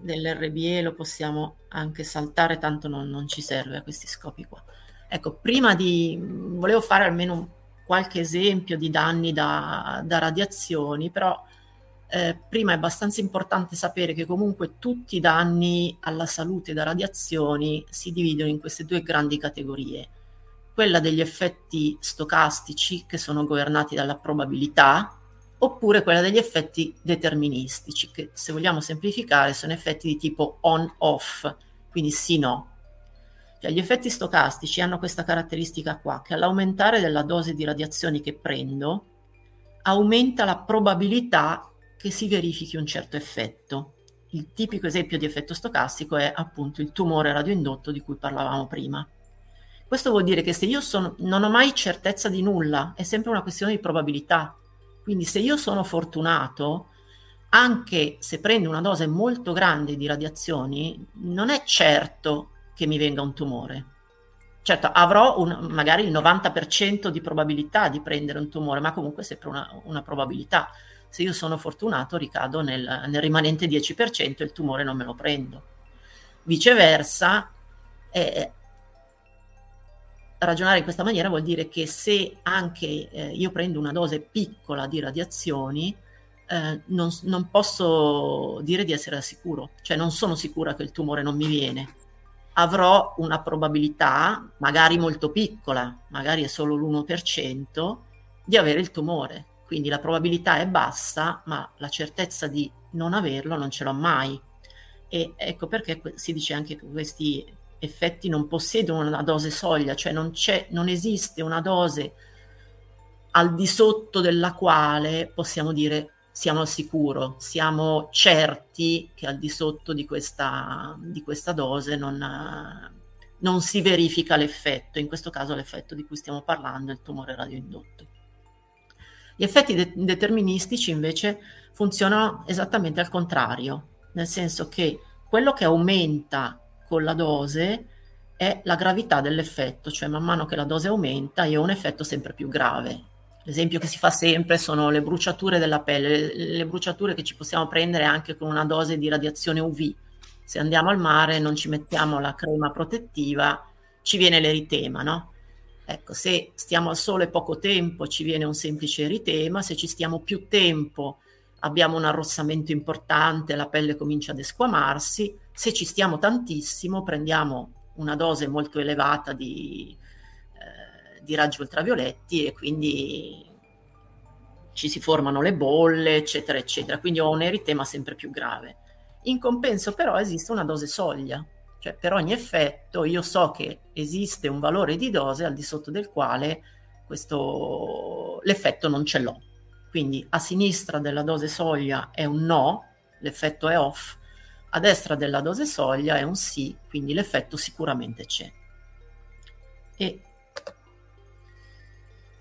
dell'RBE lo possiamo anche saltare, tanto non, non, ci serve a questi scopi qua. Ecco, prima di... volevo fare almeno qualche esempio di danni da, da radiazioni, però eh, prima è abbastanza importante sapere che comunque tutti i danni alla salute da radiazioni si dividono in queste due grandi categorie. Quella degli effetti stocastici che sono governati dalla probabilità, oppure quella degli effetti deterministici, che se vogliamo semplificare sono effetti di tipo on-off, quindi sì-no. Cioè, gli effetti stocastici hanno questa caratteristica qua, che all'aumentare della dose di radiazioni che prendo, aumenta la probabilità che si verifichi un certo effetto. Il tipico esempio di effetto stocastico è appunto il tumore radioindotto di cui parlavamo prima. Questo vuol dire che se io sono, non ho mai certezza di nulla, è sempre una questione di probabilità. Quindi se io sono fortunato, anche se prendo una dose molto grande di radiazioni, non è certo che mi venga un tumore. Certo, avrò un, magari il 90% di probabilità di prendere un tumore, ma comunque è sempre una, una probabilità. Se io sono fortunato ricado nel, nel rimanente 10% e il tumore non me lo prendo. Viceversa, eh, ragionare in questa maniera vuol dire che se anche eh, io prendo una dose piccola di radiazioni, eh, non, non, posso dire di essere sicuro, cioè non sono sicura che il tumore non mi viene, avrò una probabilità, magari molto piccola, magari è solo l'1%, di avere il tumore. Quindi la probabilità è bassa, ma la certezza di non averlo non ce l'ho mai. E ecco perché si dice anche che questi effetti non possiedono una dose soglia, cioè non, non esiste una dose al di sotto della quale possiamo dire siamo al sicuro, siamo certi che al di sotto di questa, di questa dose non, non, si verifica l'effetto, in questo caso l'effetto di cui stiamo parlando è il tumore radioindotto. Gli effetti de- deterministici invece funzionano esattamente al contrario, nel senso che quello che aumenta con la dose è la gravità dell'effetto, cioè man mano che la dose aumenta io ho un effetto sempre più grave. L'esempio che si fa sempre sono le bruciature della pelle, le, bruciature che ci possiamo prendere anche con una dose di radiazione UV. Se andiamo al mare non ci mettiamo la crema protettiva, ci viene l'eritema, no? Ecco, se stiamo al sole poco tempo ci viene un semplice eritema, se ci stiamo più tempo abbiamo un arrossamento importante, la pelle comincia ad esquamarsi, se ci stiamo tantissimo prendiamo una dose molto elevata di di raggi ultravioletti e quindi ci si formano le bolle, eccetera, eccetera. Quindi ho un eritema sempre più grave. In compenso però esiste una dose soglia, cioè per ogni effetto io so che esiste un valore di dose al di sotto del quale questo, l'effetto non ce l'ho. Quindi a sinistra della dose soglia è un no, l'effetto è off, a destra della dose soglia è un sì, quindi l'effetto sicuramente c'è. E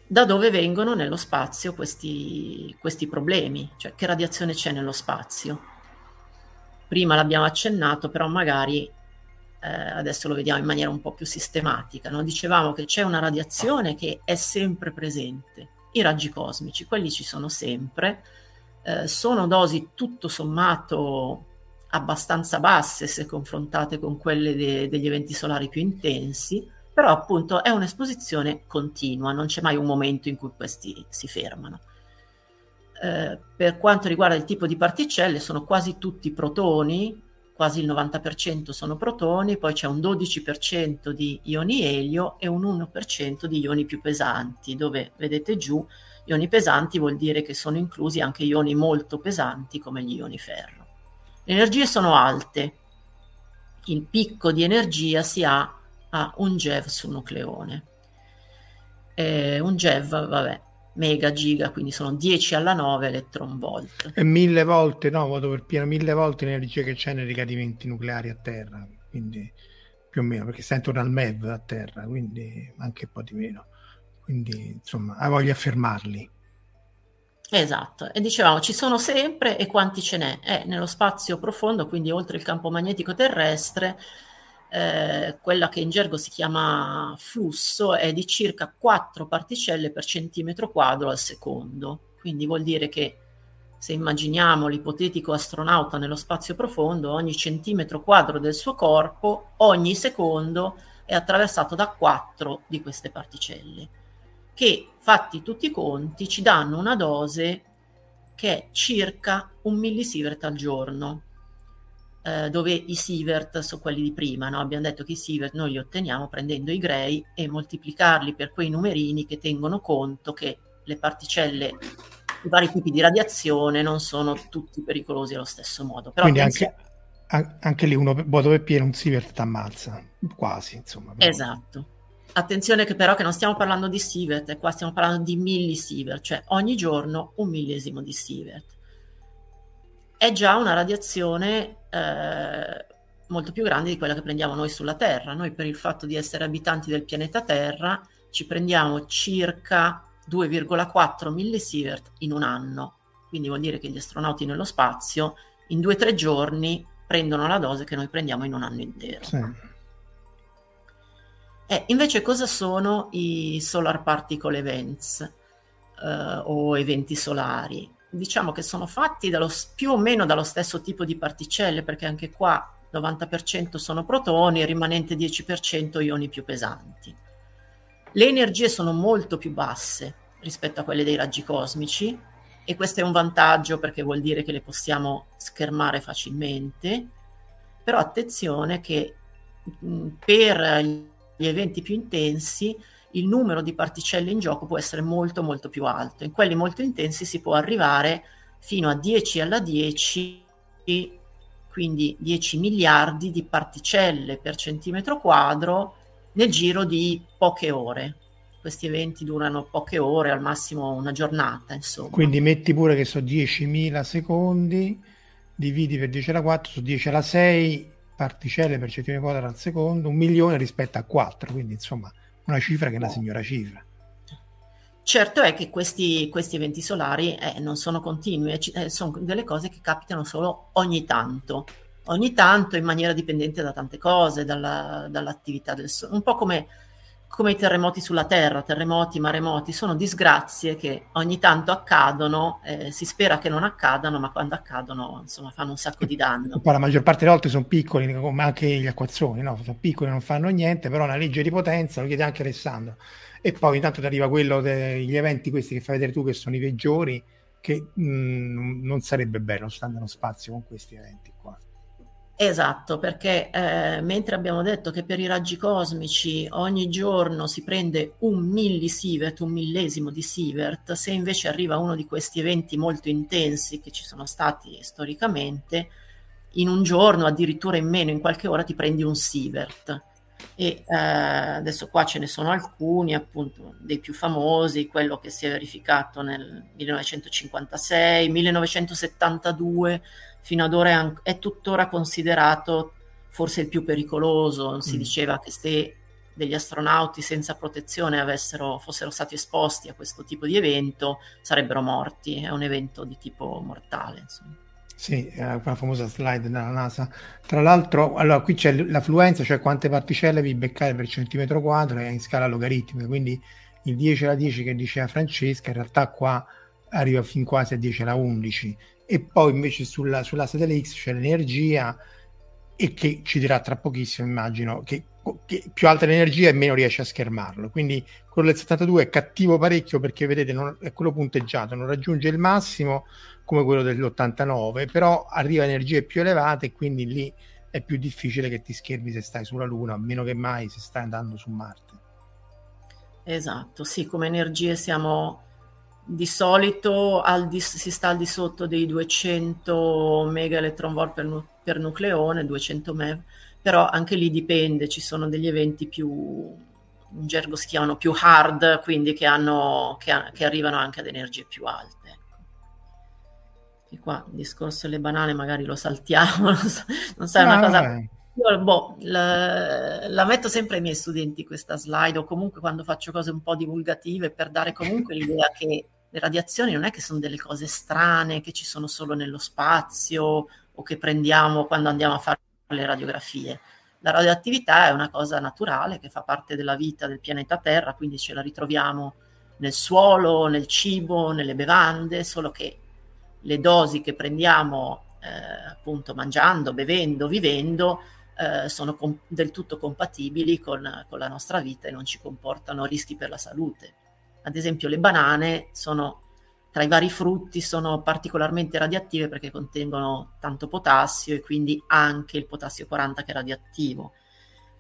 da dove vengono nello spazio questi, questi problemi, cioè che radiazione c'è nello spazio. Prima l'abbiamo accennato, però magari eh, adesso lo vediamo in maniera un po' più sistematica. No? Dicevamo che c'è una radiazione che è sempre presente, i raggi cosmici, quelli ci sono sempre, eh, sono dosi tutto sommato abbastanza basse se confrontate con quelle de- degli eventi solari più intensi, però appunto è un'esposizione continua, non c'è mai un momento in cui questi si fermano. Eh, per quanto riguarda il tipo di particelle, sono quasi tutti protoni, quasi il 90% sono protoni, poi c'è un 12% di ioni elio e un 1% di ioni più pesanti, dove vedete giù ioni pesanti vuol dire che sono inclusi anche ioni molto pesanti come gli ioni ferro. Le energie sono alte, il picco di energia si ha a un GeV su nucleone. Eh, un GeV, vabbè, mega, giga, quindi sono 10 alla 9 electron volt. E mille volte, no, vado per pieno, mille volte l'energia che c'è nei ricadimenti nucleari a terra, quindi più o meno, perché sta intorno al MEV a terra, quindi anche un po' di meno. Quindi, insomma, voglio affermarli. Esatto, e dicevamo ci sono sempre e quanti ce n'è? È nello spazio profondo, quindi oltre il campo magnetico terrestre, eh, quella che in gergo si chiama flusso è di circa 4 particelle per centimetro quadro al secondo. Quindi vuol dire che se immaginiamo l'ipotetico astronauta nello spazio profondo, ogni centimetro quadro del suo corpo, ogni secondo è attraversato da 4 di queste particelle che fatti tutti i conti ci danno una dose che è circa un millisievert al giorno, eh, dove i sievert sono quelli di prima, no? abbiamo detto che i sievert noi li otteniamo prendendo i gray e moltiplicarli per quei numerini che tengono conto che le particelle, i vari tipi di radiazione non sono tutti pericolosi allo stesso modo. Però Quindi anche, anche lì uno vuoto per pieno un sievert ti ammazza, quasi insomma. Però. Esatto. Attenzione che però che non stiamo parlando di sievert, qua stiamo parlando di millisievert, cioè ogni giorno un millesimo di sievert. È già una radiazione eh, molto più grande di quella che prendiamo noi sulla Terra. Noi per il fatto di essere abitanti del pianeta Terra ci prendiamo circa 2,4 millisievert in un anno. Quindi vuol dire che gli astronauti nello spazio in due o tre giorni prendono la dose che noi prendiamo in un anno intero. Sì. Eh, invece cosa sono i solar particle events eh, o eventi solari? Diciamo che sono fatti dallo, più o meno dallo stesso tipo di particelle, perché anche qua 90% sono protoni e rimanente 10% ioni più pesanti. Le energie sono molto più basse rispetto a quelle dei raggi cosmici e questo è un vantaggio perché vuol dire che le possiamo schermare facilmente, però attenzione che mh, per gli eventi più intensi, il numero di particelle in gioco può essere molto molto più alto. In quelli molto intensi si può arrivare fino a 10 alla 10, quindi 10 miliardi di particelle per centimetro quadro nel giro di poche ore. Questi eventi durano poche ore, al massimo una giornata, insomma. Quindi metti pure che sono 10.000 secondi, dividi per 10 alla 4, su 10 alla 6, particelle per centimetro quadrato al secondo, un milione rispetto a 4, quindi insomma una cifra che è una signora cifra. Certo è che questi, questi eventi solari eh, non sono continui, eh, sono delle cose che capitano solo ogni tanto, ogni tanto in maniera dipendente da tante cose, dalla, dall'attività del Sole, un po' come come i terremoti sulla Terra, terremoti, maremoti, sono disgrazie che ogni tanto accadono, eh, si spera che non accadano, ma quando accadono insomma fanno un sacco di danno. Poi la maggior parte delle volte sono piccoli, come anche gli acquazzoni, no? sono piccoli, non fanno niente, però una legge di potenza, lo chiede anche Alessandro. E poi intanto ti arriva quello degli eventi questi che fai vedere tu che sono i peggiori, che mh, mm, non sarebbe bello stare nello spazio con questi eventi qua. Esatto, perché eh, mentre abbiamo detto che per i raggi cosmici ogni giorno si prende un millisievert, un millesimo di sievert, se invece arriva uno di questi eventi molto intensi che ci sono stati storicamente, in un giorno, addirittura in meno, in qualche ora ti prendi un sievert. E eh, adesso qua ce ne sono alcuni, appunto, dei più famosi, quello che si è verificato nel 1956, 1972 fino ad ora è, an- è tuttora considerato forse il più pericoloso. Si mm. diceva che se degli astronauti senza protezione avessero, fossero stati esposti a questo tipo di evento, sarebbero morti. È un evento di tipo mortale. Insomma. Sì, quella famosa slide della NASA. Tra l'altro, allora qui c'è l'affluenza, cioè quante particelle vi beccate per centimetro quadro, è in scala logaritmica, quindi il 10 alla 10 che diceva Francesca, in realtà qua arriva fin quasi a 10 alla 11 e poi invece sulla, sull'asse dell'X c'è l'energia e che ci dirà tra pochissimo immagino che, che, più alta l'energia e meno riesce a schermarlo. Quindi quello del 72 è cattivo parecchio perché vedete non, è quello punteggiato non raggiunge il massimo come quello dell'89 però arriva a energie più elevate e quindi lì è più difficile che ti schermi se stai sulla Luna meno che mai se stai andando su Marte. Esatto sì come energie siamo di solito di, si sta al di sotto dei 200 mega electron volt per, per nucleone, 200 MeV, però anche lì dipende, ci sono degli eventi più, in gergo si chiamano più hard, quindi che, hanno, che, che arrivano anche ad energie più alte. Ecco. E qua il discorso delle banane magari lo saltiamo, non, so, non sai no, una cosa... Io, boh, la, la, metto sempre ai miei studenti questa slide o comunque quando faccio cose un po' divulgative per dare comunque l'idea che le radiazioni non è che sono delle cose strane che ci sono solo nello spazio o che prendiamo quando andiamo a fare le radiografie. La radioattività è una cosa naturale che fa parte della vita del pianeta Terra, quindi ce la ritroviamo nel suolo, nel cibo, nelle bevande, solo che le dosi che prendiamo eh, appunto mangiando, bevendo, vivendo eh, sono com- del tutto compatibili con, con la nostra vita e non ci comportano rischi per la salute. Ad esempio le banane sono tra i vari frutti sono particolarmente radioattive perché contengono tanto potassio e quindi anche il potassio 40 che è radioattivo.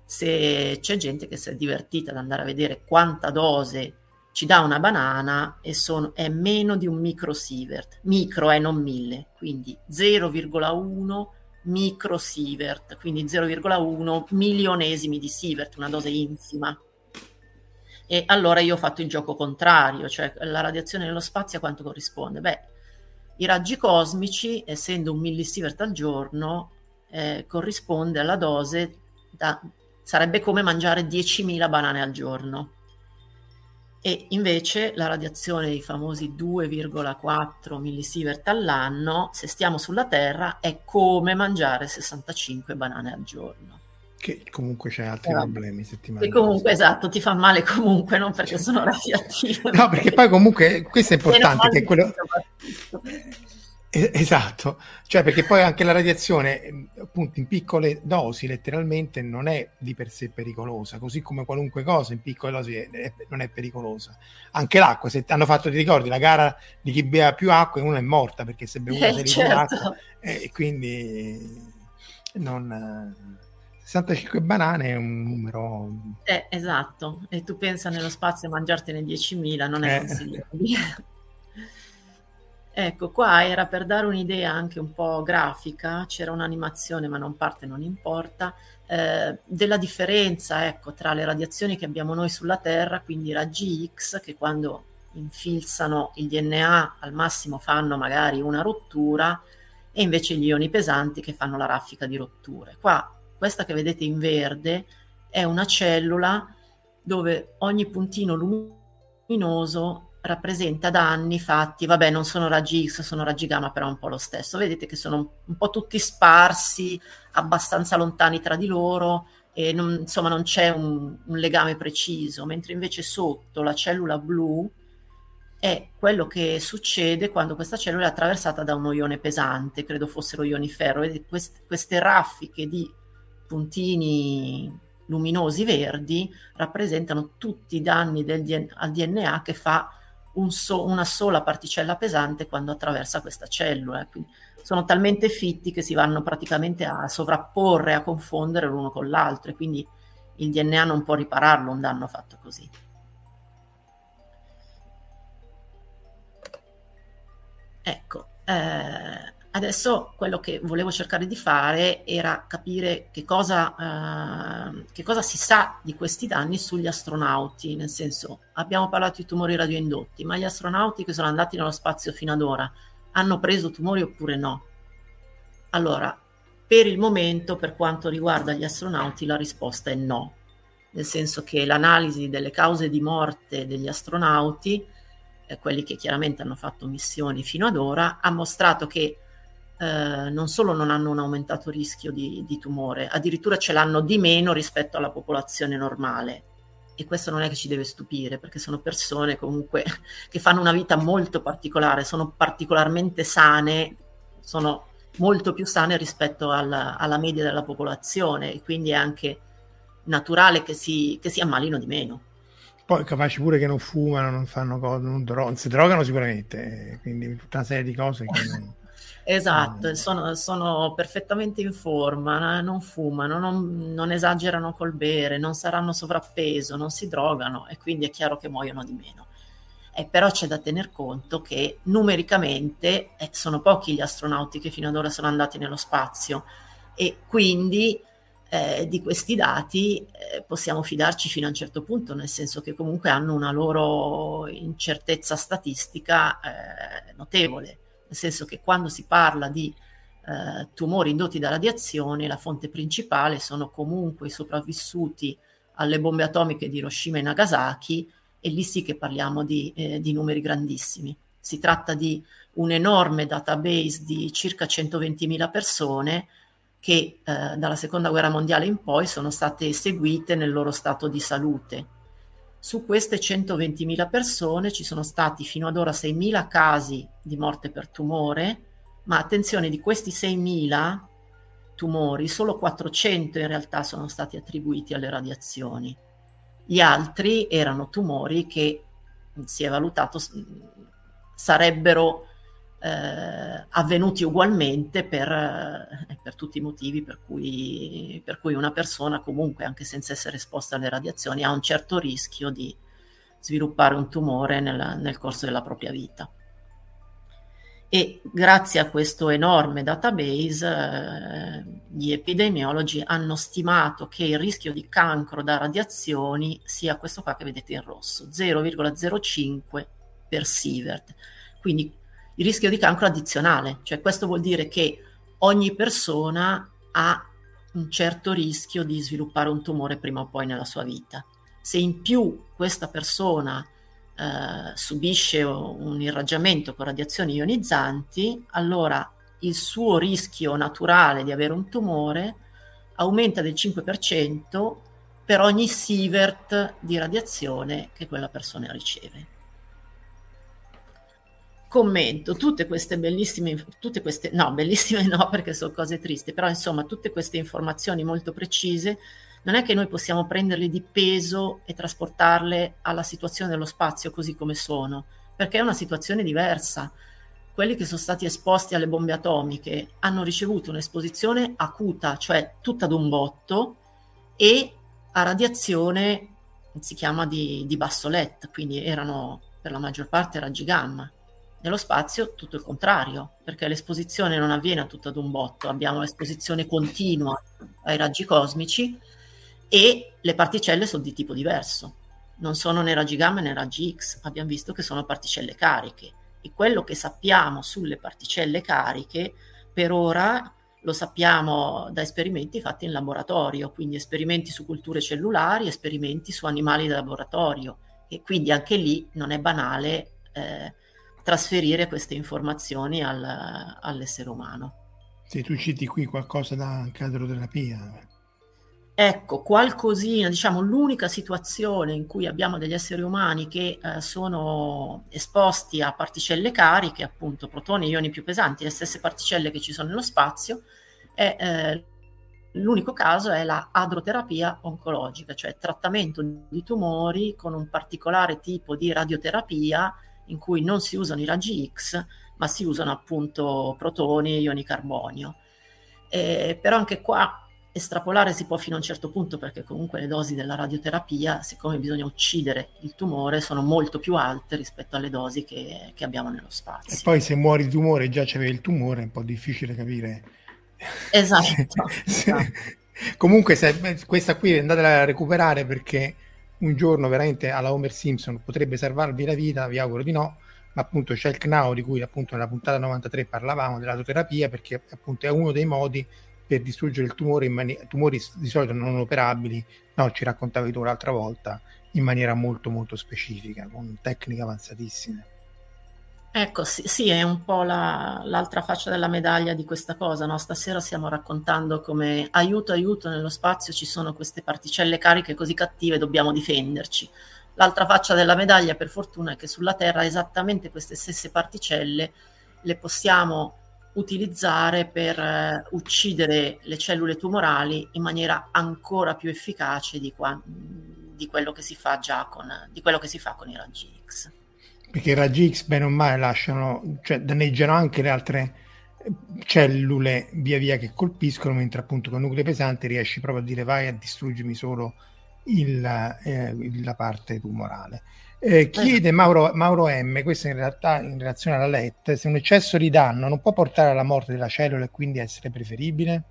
Se c'è gente che si è divertita ad andare a vedere quanta dose ci dà una banana e sono, è meno di un microsievert, micro è non mille, quindi 0,1 microsievert, quindi 0,1 milionesimi di sievert, una dose infima. E allora io ho fatto il gioco contrario, cioè la radiazione nello spazio a quanto corrisponde? Beh, i raggi cosmici, essendo un millisievert al giorno, eh, corrisponde alla dose, da, sarebbe come mangiare 10.000 banane al giorno. E invece la radiazione dei famosi 2,4 millisievert all'anno, se stiamo sulla Terra, è come mangiare 65 banane al giorno. Che comunque c'è altri no. problemi settimanali. E comunque esatto, ti fa male comunque, non perché sono radioattive. No, perché poi comunque questo è importante, che quello... Esatto, cioè perché poi anche la radiazione, appunto in piccole dosi letteralmente non è di per sé pericolosa, così come qualunque cosa in piccole dosi è, è, non è pericolosa. Anche l'acqua, se hanno fatto, ti ricordi, la gara di chi beve più acqua e uno è morta perché se bevuta eh, certo. acqua eh, e quindi non 65 banane è un numero... Eh, esatto, e tu pensa nello spazio a mangiartene 10.000, non è eh. consigliabile. ecco, qua era per dare un'idea anche un po' grafica, c'era un'animazione ma non parte, non importa, eh, della differenza ecco, tra le radiazioni che abbiamo noi sulla Terra, quindi i raggi X, che quando infilzano il DNA al massimo fanno magari una rottura, e invece gli ioni pesanti che fanno la raffica di rotture. Qua questa che vedete in verde è una cellula dove ogni puntino luminoso rappresenta danni fatti, vabbè non sono raggi X, sono raggi gamma, però è un po' lo stesso. Vedete che sono un po' tutti sparsi, abbastanza lontani tra di loro e non, insomma non c'è un, un legame preciso, mentre invece sotto la cellula blu è quello che succede quando questa cellula è attraversata da uno ione pesante, credo fossero ioni ferro, vedete queste, queste raffiche di puntini luminosi verdi rappresentano tutti i danni DNA, al DNA che fa un so, una sola particella pesante quando attraversa questa cellula. Quindi sono talmente fitti che si vanno praticamente a sovrapporre, a confondere l'uno con l'altro e quindi il DNA non può ripararlo un danno fatto così. Ecco, eh, Adesso quello che volevo cercare di fare era capire che cosa, eh, che cosa, si sa di questi danni sugli astronauti, nel senso abbiamo parlato di tumori radioindotti, ma gli astronauti che sono andati nello spazio fino ad ora hanno preso tumori oppure no? Allora, per il momento, per quanto riguarda gli astronauti, la risposta è no, nel senso che l'analisi delle cause di morte degli astronauti, eh, quelli che chiaramente hanno fatto missioni fino ad ora, ha mostrato che eh, non solo non hanno un aumentato rischio di, di, tumore, addirittura ce l'hanno di meno rispetto alla popolazione normale. E questo non è che ci deve stupire, perché sono persone comunque che fanno una vita molto particolare, sono particolarmente sane, sono molto più sane rispetto alla, alla media della popolazione e quindi è anche naturale che si, che si ammalino di meno. Poi capaci pure che non fumano, non fanno cose, non, dro- si drogano sicuramente, eh, quindi tutta una serie di cose che non... Esatto, mm. sono, sono, perfettamente in forma, non fumano, non, non, esagerano col bere, non saranno sovrappeso, non si drogano e quindi è chiaro che muoiono di meno. Eh, però c'è da tener conto che numericamente eh, sono pochi gli astronauti che fino ad ora sono andati nello spazio, e quindi eh, di questi dati eh, possiamo fidarci fino a un certo punto, nel senso che comunque hanno una loro incertezza statistica eh, notevole, nel senso che quando si parla di eh, tumori indotti da radiazione, la fonte principale sono comunque i sopravvissuti alle bombe atomiche di Hiroshima e Nagasaki e lì sì che parliamo di, eh, di numeri grandissimi. Si tratta di un enorme database di circa 120.000 persone che eh, dalla seconda guerra mondiale in poi sono state seguite nel loro stato di salute. Su queste 120.000 persone ci sono stati fino ad ora 6.000 casi di morte per tumore, ma attenzione, di questi 6.000 tumori, solo 400 in realtà sono stati attribuiti alle radiazioni. Gli altri erano tumori che si è valutato sarebbero eh, avvenuti ugualmente per, eh, per, tutti i motivi per cui, per cui una persona comunque, anche senza essere esposta alle radiazioni, ha un certo rischio di sviluppare un tumore nel, nel corso della propria vita. E grazie a questo enorme database eh, gli epidemiologi hanno stimato che il rischio di cancro da radiazioni sia questo qua che vedete in rosso, 0,05 per sievert. Quindi il rischio di cancro addizionale, cioè questo vuol dire che ogni persona ha un certo rischio di sviluppare un tumore prima o poi nella sua vita. Se in più questa persona eh, subisce un irraggiamento con radiazioni ionizzanti, allora il suo rischio naturale di avere un tumore aumenta del 5% per ogni sievert di radiazione che quella persona riceve commento tutte queste bellissime, tutte queste, no, bellissime no perché sono cose tristi, però insomma tutte queste informazioni molto precise, non è che noi possiamo prenderle di peso e trasportarle alla situazione dello spazio così come sono, perché è una situazione diversa. Quelli che sono stati esposti alle bombe atomiche hanno ricevuto un'esposizione acuta, cioè tutta d'un botto, e a radiazione si chiama di, di basso LED, quindi erano per la maggior parte raggi gamma nello spazio tutto il contrario, perché l'esposizione non avviene a tutto ad un botto, abbiamo l'esposizione continua ai raggi cosmici e le particelle sono di tipo diverso, non sono né raggi gamma né raggi X, abbiamo visto che sono particelle cariche e quello che sappiamo sulle particelle cariche per ora lo sappiamo da esperimenti fatti in laboratorio, quindi esperimenti su culture cellulari, esperimenti su animali da laboratorio e quindi anche lì non è banale eh, trasferire queste informazioni al, all'essere umano. Se tu citi qui qualcosa da cadroterapia. Ecco, qualcosina, diciamo l'unica situazione in cui abbiamo degli esseri umani che eh, sono esposti a particelle cariche, appunto protoni e ioni più pesanti, le stesse particelle che ci sono nello spazio, è, eh, l'unico caso è la adroterapia oncologica, cioè trattamento di tumori con un particolare tipo di radioterapia in cui non si usano i raggi X, ma si usano appunto protoni e ioni carbonio. Eh, però anche qua estrapolare si può fino a un certo punto perché comunque le dosi della radioterapia, siccome bisogna uccidere il tumore, sono molto più alte rispetto alle dosi che, che abbiamo nello spazio. E poi se muori di tumore e già c'avevi il tumore è un po' difficile capire. Esatto. esatto. Comunque se, questa qui andatela a recuperare perché un giorno veramente alla Homer Simpson potrebbe salvarvi la vita, vi auguro di no, ma appunto c'è il CNAO di cui appunto nella puntata 93 parlavamo dell'autoterapia perché appunto è uno dei modi per distruggere il tumore in mani- tumori di solito non operabili, no, ci raccontavi tu l'altra volta, in maniera molto molto specifica, con tecniche avanzatissime. Ecco, sì, sì, è un po' la, l'altra faccia della medaglia di questa cosa, no? Stasera stiamo raccontando come aiuto, aiuto, nello spazio ci sono queste particelle cariche così cattive, dobbiamo difenderci. L'altra faccia della medaglia, per fortuna, è che sulla Terra esattamente queste stesse particelle le possiamo utilizzare per eh, uccidere le cellule tumorali in maniera ancora più efficace di, qua, di, quello che si fa già con, di quello che si fa con i raggi X perché i raggi X bene o male lasciano, cioè danneggiano anche le altre cellule via via che colpiscono, mentre appunto con nuclei pesanti riesci proprio a dire vai a distruggermi solo il, eh, la parte tumorale. Eh, chiede Mauro, Mauro, M, questo in realtà in relazione alla LET, se un eccesso di danno non può portare alla morte della cellula e quindi essere preferibile?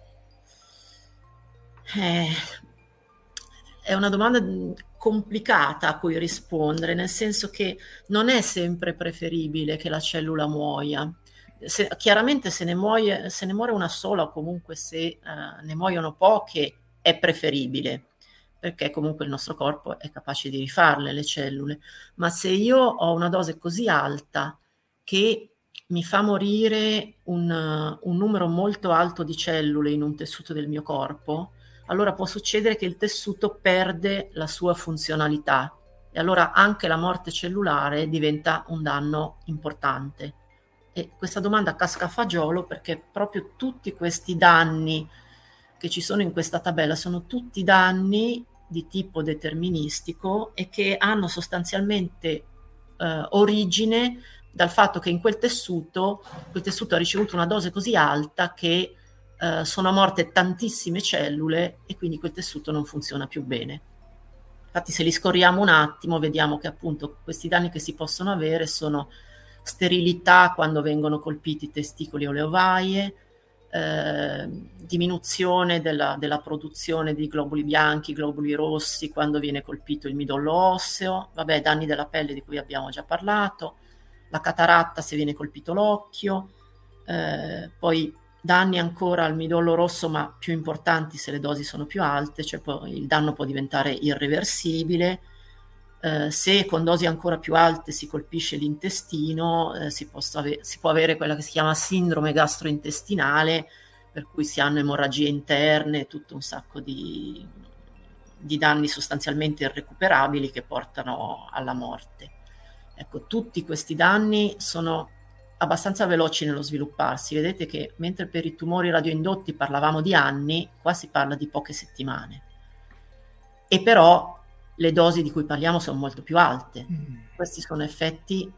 Eh, è una domanda complicata a cui rispondere, nel senso che non è sempre preferibile che la cellula muoia. Se, chiaramente se ne, muoie, se ne, muore una sola o comunque se uh, ne muoiono poche è preferibile perché comunque il nostro corpo è capace di rifarle le cellule, ma se io ho una dose così alta che mi fa morire un, un numero molto alto di cellule in un tessuto del mio corpo, allora può succedere che il tessuto perde la sua funzionalità e allora anche la morte cellulare diventa un danno importante. E questa domanda casca a fagiolo perché proprio tutti questi danni che ci sono in questa tabella sono tutti danni di tipo deterministico e che hanno sostanzialmente eh, origine dal fatto che in quel tessuto, quel tessuto ha ricevuto una dose così alta che eh, sono morte tantissime cellule e quindi quel tessuto non funziona più bene. Infatti se li scorriamo un attimo vediamo che appunto questi danni che si possono avere sono sterilità quando vengono colpiti i testicoli o le ovaie, eh, diminuzione della, della, produzione di globuli bianchi, globuli rossi quando viene colpito il midollo osseo, vabbè, danni della pelle di cui abbiamo già parlato, la cataratta se viene colpito l'occhio, eh, poi danni ancora al midollo rosso, ma più importanti se le dosi sono più alte, cioè il danno può diventare irreversibile. Eh, se con dosi ancora più alte si colpisce l'intestino, eh, si, ave- si, può avere quella che si chiama sindrome gastrointestinale, per cui si hanno emorragie interne, tutto un sacco di, di danni sostanzialmente irrecuperabili che portano alla morte. Ecco, tutti questi danni sono abbastanza veloci nello svilupparsi. Vedete che mentre per i tumori radioindotti parlavamo di anni, qua si parla di poche settimane. E però le dosi di cui parliamo sono molto più alte. Mm. Questi sono effetti,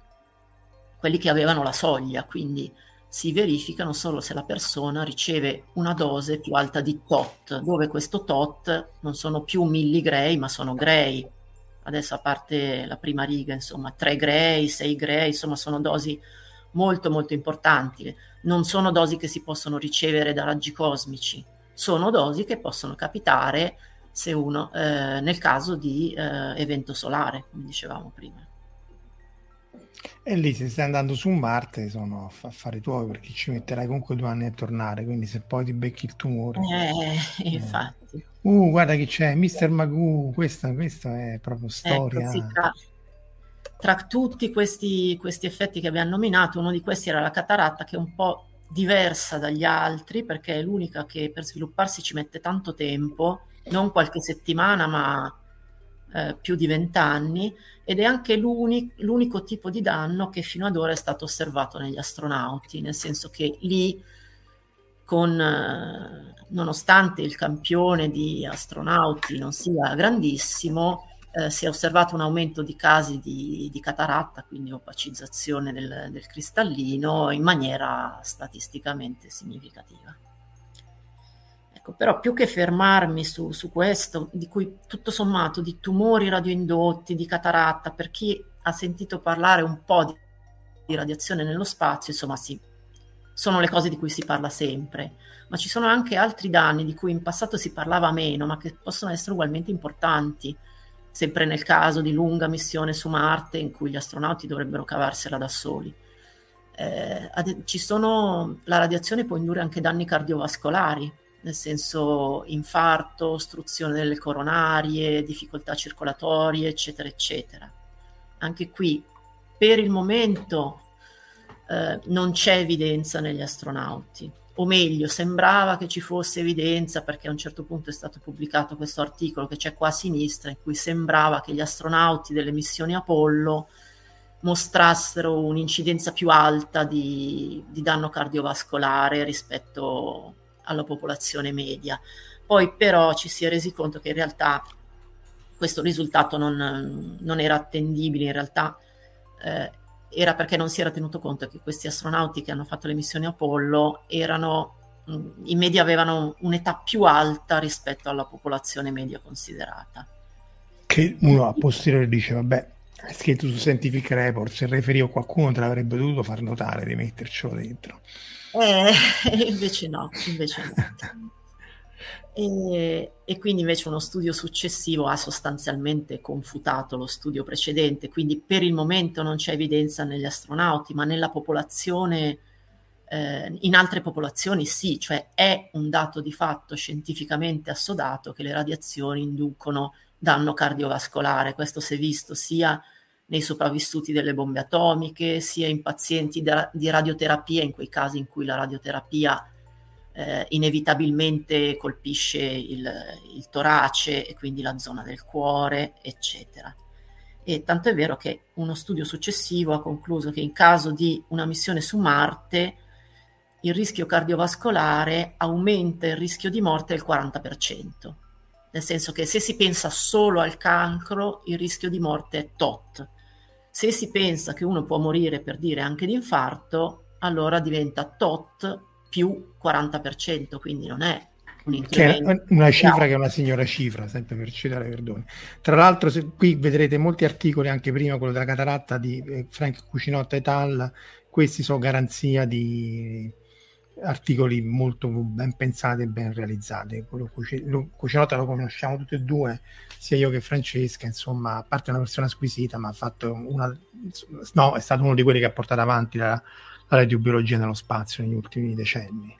quelli che avevano la soglia, quindi si verificano solo se la persona riceve una dose più alta di tot, dove questo tot non sono più milligray, ma sono gray. Adesso a parte la prima riga, insomma, 3 gray, 6 gray, insomma, sono dosi molto molto importanti. Non sono dosi che si possono ricevere da raggi cosmici, sono dosi che possono capitare se uno, eh, nel caso di eh, evento solare, come dicevamo prima. E lì se stai andando su Marte sono affari tuoi perché ci metterai comunque due anni a tornare, quindi se poi ti becchi il tumore. Eh, eh. infatti. Uh, guarda chi c'è, Mister Magoo, questa, questa è proprio ecco, storia. Ecco, tra, tra tutti questi, questi effetti che abbiamo nominato, uno di questi era la cataratta, che è un po' diversa dagli altri perché è l'unica che per svilupparsi ci mette tanto tempo, non qualche settimana, ma eh, più di vent'anni, ed è anche l'uni- l'unico tipo di danno che fino ad ora è stato osservato negli astronauti, nel senso che lì, con, eh, nonostante il campione di astronauti non sia grandissimo, eh, si è osservato un aumento di casi di, di cataratta, quindi opacizzazione del, del, cristallino, in maniera statisticamente significativa. Ecco, però più che fermarmi su, su questo, di cui tutto sommato di tumori radioindotti, di cataratta, per chi ha sentito parlare un po' di, di radiazione nello spazio, insomma sì, sono le cose di cui si parla sempre, ma ci sono anche altri danni di cui in passato si parlava meno, ma che possono essere ugualmente importanti sempre nel caso di lunga missione su Marte in cui gli astronauti dovrebbero cavarsela da soli. Eh, ad, sono, la radiazione può indurre anche danni cardiovascolari, nel senso infarto, ostruzione delle coronarie, difficoltà circolatorie, eccetera, eccetera. Anche qui, per il momento, eh, non c'è evidenza negli astronauti o meglio, sembrava che ci fosse evidenza perché a un certo punto è stato pubblicato questo articolo che c'è qua a sinistra in cui sembrava che gli astronauti delle missioni Apollo mostrassero un'incidenza più alta di, di danno cardiovascolare rispetto alla popolazione media. Poi però ci si è resi conto che in realtà questo risultato non, non era attendibile, in realtà eh, era perché non si era tenuto conto che questi astronauti che hanno fatto le missioni Apollo erano in media avevano un'età più alta rispetto alla popolazione media considerata. Che uno a posteriore dice, vabbè, è scritto su Scientific Report, se referivo qualcuno te l'avrebbe dovuto far notare di mettercelo dentro. Eh, invece no, invece no. E, e, quindi invece uno studio successivo ha sostanzialmente confutato lo studio precedente, quindi per il momento non c'è evidenza negli astronauti, ma nella popolazione, eh, in altre popolazioni sì, cioè è un dato di fatto scientificamente assodato che le radiazioni inducono danno cardiovascolare, questo si è visto sia nei sopravvissuti delle bombe atomiche, sia in pazienti di radioterapia, in quei casi in cui la radioterapia eh, inevitabilmente colpisce il, il, torace e quindi la zona del cuore, eccetera. E tanto è vero che uno studio successivo ha concluso che in caso di una missione su Marte il rischio cardiovascolare aumenta il rischio di morte del 40%, nel senso che se si pensa solo al cancro il rischio di morte è tot. Se si pensa che uno può morire per dire anche di infarto, allora diventa tot più 40%, quindi non è un incremento. una cifra che è una signora cifra, sempre per citare Verdone. Tra l'altro, se, qui vedrete molti articoli, anche prima quello della cataratta di eh, Frank Cucinotta et al. Questi sono garanzia di articoli molto ben pensati e ben realizzati. Quello Cucinotta lo conosciamo tutti e due, sia io che Francesca. Insomma, a parte una persona squisita, ma ha fatto una. No, è stato uno di quelli che ha portato avanti la radiobiologia nello spazio negli ultimi decenni.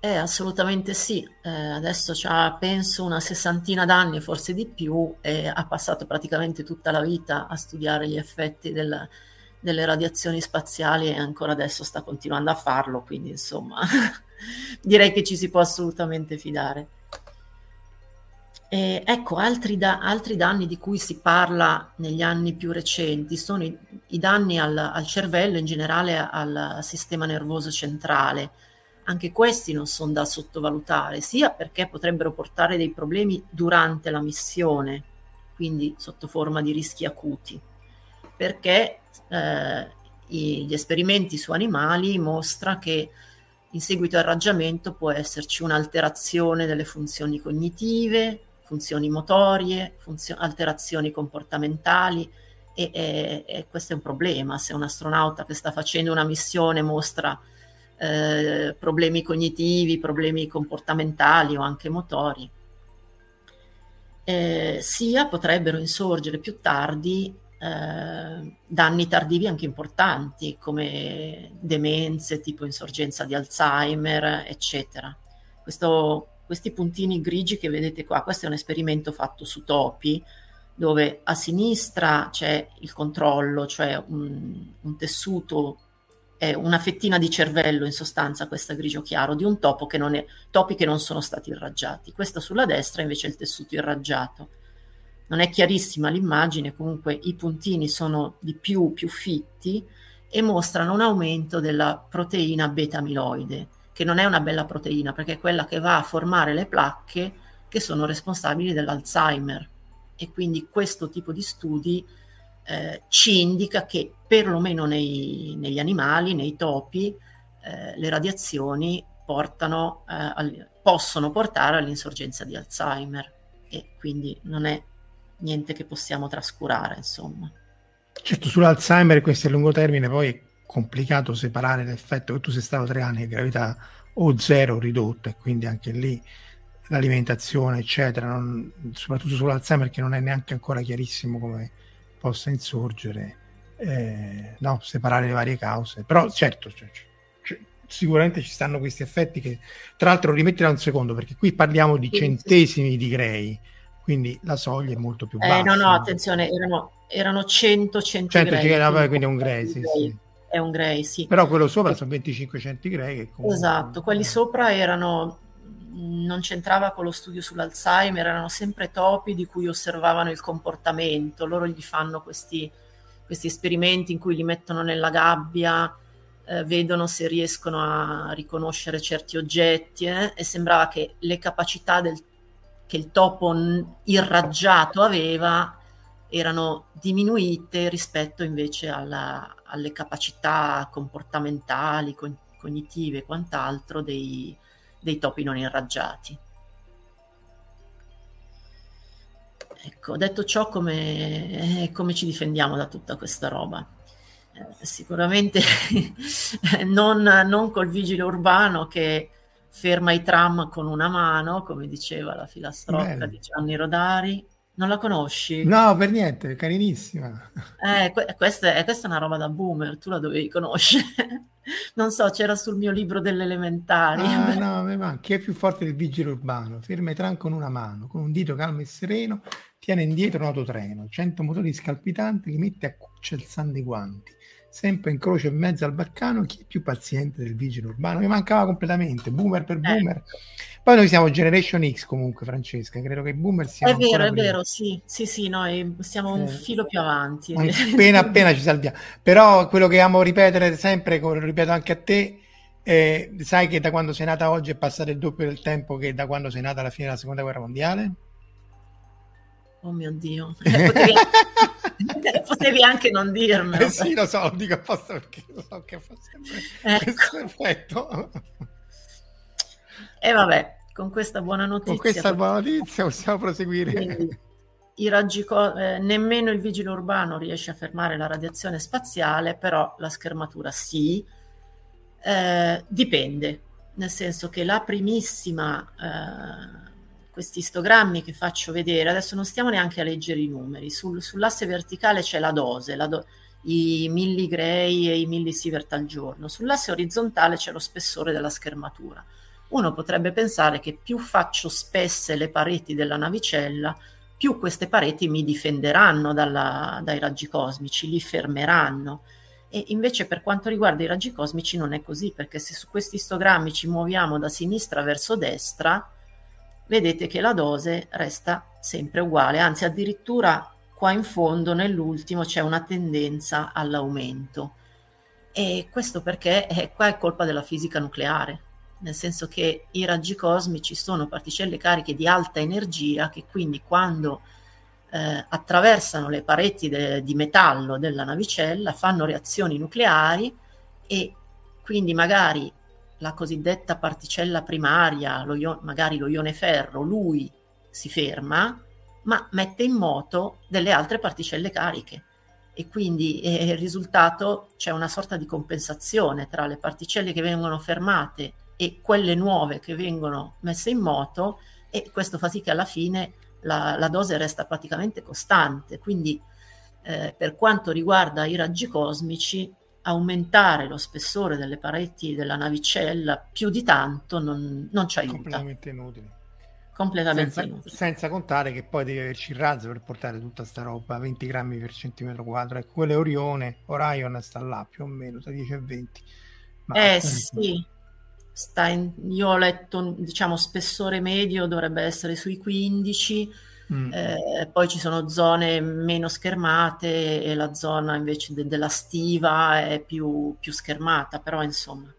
Eh, assolutamente sì, eh, adesso ha penso una sessantina d'anni, forse di più, e ha passato praticamente tutta la vita a studiare gli effetti del, delle radiazioni spaziali e ancora adesso sta continuando a farlo, quindi insomma direi che ci si può assolutamente fidare. Eh, ecco, altri, da, altri, danni di cui si parla negli anni più recenti sono i, i danni al, al, cervello, in generale al sistema nervoso centrale. Anche questi non sono da sottovalutare, sia perché potrebbero portare dei problemi durante la missione, quindi sotto forma di rischi acuti, perché eh, gli esperimenti su animali mostrano che in seguito al raggiamento può esserci un'alterazione delle funzioni cognitive, funzioni motorie, funzio- alterazioni comportamentali e, e, e, questo è un problema. Se un astronauta che sta facendo una missione mostra eh, problemi cognitivi, problemi comportamentali o anche motori, eh, sia potrebbero insorgere più tardi eh, danni tardivi anche importanti come demenze tipo insorgenza di Alzheimer, eccetera. Questo questi puntini grigi che vedete qua, questo è un esperimento fatto su topi, dove a sinistra c'è il controllo, cioè un, un tessuto, è una fettina di cervello in sostanza, questa grigio chiaro, di un topo che non è, topi che non sono stati irraggiati. Questa sulla destra invece è il tessuto irraggiato. Non è chiarissima l'immagine, comunque i puntini sono di più, più fitti e mostrano un aumento della proteina beta-amiloide che non è una bella proteina perché è quella che va a formare le placche che sono responsabili dell'Alzheimer. E quindi questo tipo di studi eh, ci indica che perlomeno nei, negli animali, nei topi, eh, le radiazioni portano, eh, al, possono portare all'insorgenza di Alzheimer e quindi non è niente che possiamo trascurare, insomma. Certo, sull'Alzheimer questo a lungo termine, poi complicato separare l'effetto che tu sei stato tre anni di gravità o zero ridotta e quindi anche lì l'alimentazione eccetera non, soprattutto sull'Alzheimer che non è neanche ancora chiarissimo come possa insorgere eh, no, separare le varie cause. Però certo cioè, cioè, sicuramente ci stanno questi effetti che tra l'altro rimettila un secondo perché qui parliamo di centesimi di grey quindi la soglia è molto più bassa eh, no no attenzione erano, erano 100 centigradi 100 quindi è un grey sì, sì è un Grey, sì. Però quello sopra sono 25 centi Grey. Comunque... Esatto, quelli sopra erano, non c'entrava con lo studio sull'Alzheimer, erano sempre topi di cui osservavano il comportamento. Loro gli fanno questi, questi esperimenti in cui li mettono nella gabbia, eh, vedono se riescono a riconoscere certi oggetti eh, e sembrava che le capacità del, che il topo irraggiato aveva erano diminuite rispetto invece alla, alle capacità comportamentali, con, cognitive e quant'altro dei, dei topi non irraggiati. Ecco, detto ciò, come, eh, come, ci difendiamo da tutta questa roba? Eh, sicuramente non, non, col vigile urbano che ferma i tram con una mano, come diceva la filastrocca Bello. di Gianni Rodari. Non la conosci? No, per niente, carinissima. Eh, que- questa, è, questa, è, una roba da boomer, tu la dovevi conoscere. non so, c'era sul mio libro delle elementari. Ah, no, ma chi è più forte del vigile urbano? Ferma i tram con una mano, con un dito calmo e sereno, tiene indietro un autotreno, 100 motori scalpitanti, li mette a cuccia il san dei guanti sempre in croce in mezzo al baccano, chi è più paziente del vigile urbano? Mi mancava completamente, boomer per eh. boomer. Eh. Poi noi siamo Generation X comunque, Francesca, credo che i boomer siano... È vero, è prima. vero, sì, sì, sì, noi siamo un filo più avanti. Appena appena ci salviamo. Però quello che amo ripetere sempre, lo ripeto anche a te, eh, sai che da quando sei nata oggi è passato il doppio del tempo che da quando sei nata alla fine della seconda guerra mondiale? Oh mio Dio, Potevi anche non dirmelo. Eh sì, lo so, lo dico apposta perché lo so che fa sempre ecco. questo effetto. E vabbè, con questa buona notizia... Con questa buona notizia possiamo proseguire. Quindi, i raggi co- eh, nemmeno il vigile urbano riesce a fermare la radiazione spaziale, però la schermatura sì. Eh, dipende, nel senso che la primissima... Eh, questi istogrammi che faccio vedere, adesso non stiamo neanche a leggere i numeri, Sul, sull'asse verticale c'è la dose, la do, i milligray e i millisievert al giorno, sull'asse orizzontale c'è lo spessore della schermatura. Uno potrebbe pensare che più faccio spesse le pareti della navicella, più queste pareti mi difenderanno dalla, dai raggi cosmici, li fermeranno. E invece per quanto riguarda i raggi cosmici non è così, perché se su questi istogrammi ci muoviamo da sinistra verso destra, vedete che la dose resta sempre uguale, anzi addirittura qua in fondo nell'ultimo c'è una tendenza all'aumento. E questo perché è, qua è colpa della fisica nucleare, nel senso che i raggi cosmici sono particelle cariche di alta energia che quindi quando eh, attraversano le pareti de- di metallo della navicella fanno reazioni nucleari e quindi magari la cosiddetta particella primaria, lo io- magari lo ione ferro, lui si ferma, ma mette in moto delle altre particelle cariche. E quindi eh, il risultato c'è una sorta di compensazione tra le particelle che vengono fermate e quelle nuove che vengono messe in moto e questo fa sì che alla fine la, la dose resta praticamente costante. Quindi eh, per quanto riguarda i raggi cosmici, aumentare lo spessore delle pareti della navicella più di tanto non, non ci aiuta. Completamente inutile. Completamente senza, inutile. Senza contare che poi devi averci il razzo per portare tutta sta roba, 20 grammi per centimetro quadro. Ecco, quello è Orione, Orion sta là più o meno, tra 10 e 20. Ma eh sì, sta in, io ho letto, diciamo, spessore medio dovrebbe essere sui 15 Mm. Eh, poi ci sono zone meno schermate e la zona invece de- della stiva è più, più, schermata, però insomma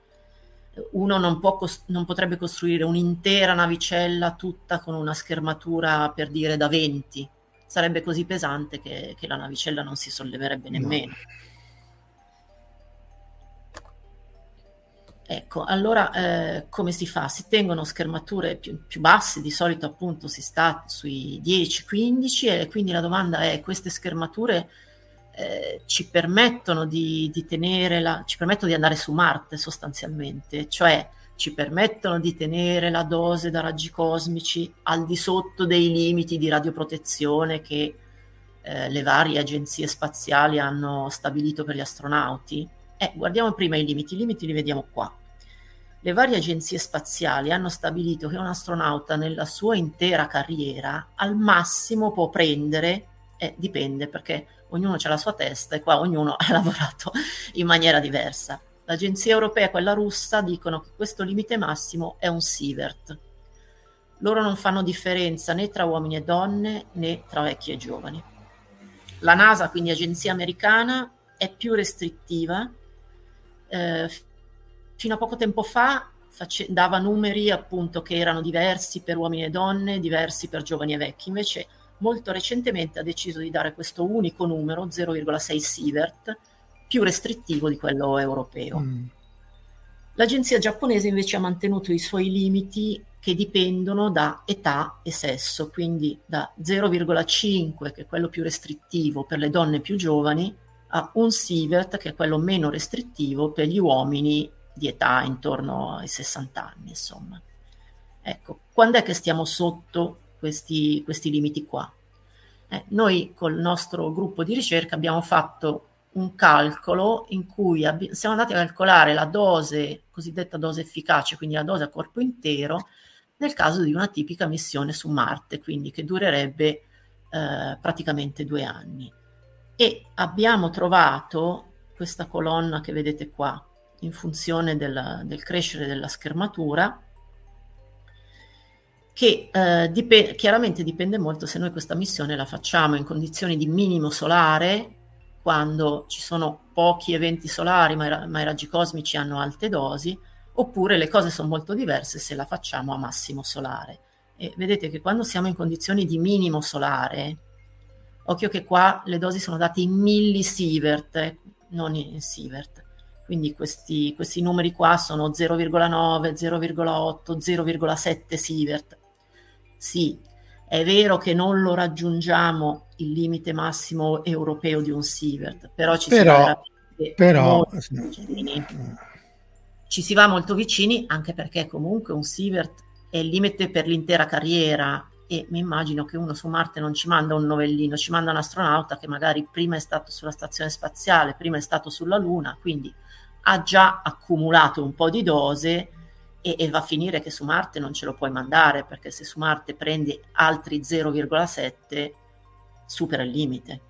uno non, cos- non, potrebbe costruire un'intera navicella tutta con una schermatura per dire da 20, sarebbe così pesante che, che la navicella non si solleverebbe nemmeno. No. Ecco, allora eh, come si fa? Si tengono schermature più, più, basse, di solito appunto si sta sui 10-15 e quindi la domanda è queste schermature eh, ci permettono di, di tenere la, ci permettono di andare su Marte sostanzialmente, cioè ci permettono di tenere la dose da raggi cosmici al di sotto dei limiti di radioprotezione che eh, le varie agenzie spaziali hanno stabilito per gli astronauti? Eh, guardiamo prima i limiti, i limiti li vediamo qua. Le varie agenzie spaziali hanno stabilito che un astronauta nella sua intera carriera al massimo può prendere, eh, dipende perché ognuno ha la sua testa e qua ognuno ha lavorato in maniera diversa. L'agenzia europea e quella russa dicono che questo limite massimo è un sievert. Loro non fanno differenza né tra uomini e donne né tra vecchi e giovani. La NASA, quindi agenzia americana, è più restrittiva eh, fino a poco tempo fa face- dava numeri appunto che erano diversi per uomini e donne, diversi per giovani e vecchi, invece molto recentemente ha deciso di dare questo unico numero, 0,6 sievert, più restrittivo di quello europeo. Mm. L'agenzia giapponese invece ha mantenuto i suoi limiti che dipendono da età e sesso, quindi da 0,5, che è quello più restrittivo per le donne più giovani, a un sievert che è quello meno restrittivo per gli uomini di età intorno ai 60 anni, insomma. Ecco, quando è che stiamo sotto questi, questi limiti qua? Eh, noi col nostro gruppo di ricerca abbiamo fatto un calcolo in cui abbi- siamo andati a calcolare la dose, cosiddetta dose efficace, quindi la dose a corpo intero, nel caso di una tipica missione su Marte, quindi che durerebbe eh, praticamente due anni. E abbiamo trovato questa colonna che vedete qua, in funzione del, del crescere della schermatura, che eh, dip- chiaramente dipende molto se noi questa missione la facciamo in condizioni di minimo solare, quando ci sono pochi eventi solari ma i, ma i raggi cosmici hanno alte dosi, oppure le cose sono molto diverse se la facciamo a massimo solare. E vedete che quando siamo in condizioni di minimo solare, occhio che qua le dosi sono date in millisievert, eh, non in sievert. Quindi questi, questi numeri qua sono 0,9, 0,8, 0,7 sievert. Sì, è vero che non lo raggiungiamo il limite massimo europeo di un sievert, però ci però, si va però, vicini. Ci si va molto vicini anche perché comunque un sievert è il limite per l'intera carriera e mi immagino che uno su Marte non ci manda un novellino, ci manda un astronauta che magari prima è stato sulla stazione spaziale, prima è stato sulla Luna, quindi ha già accumulato un po' di dose e, e, va a finire che su Marte non ce lo puoi mandare perché se su Marte prendi altri 0,7 supera il limite.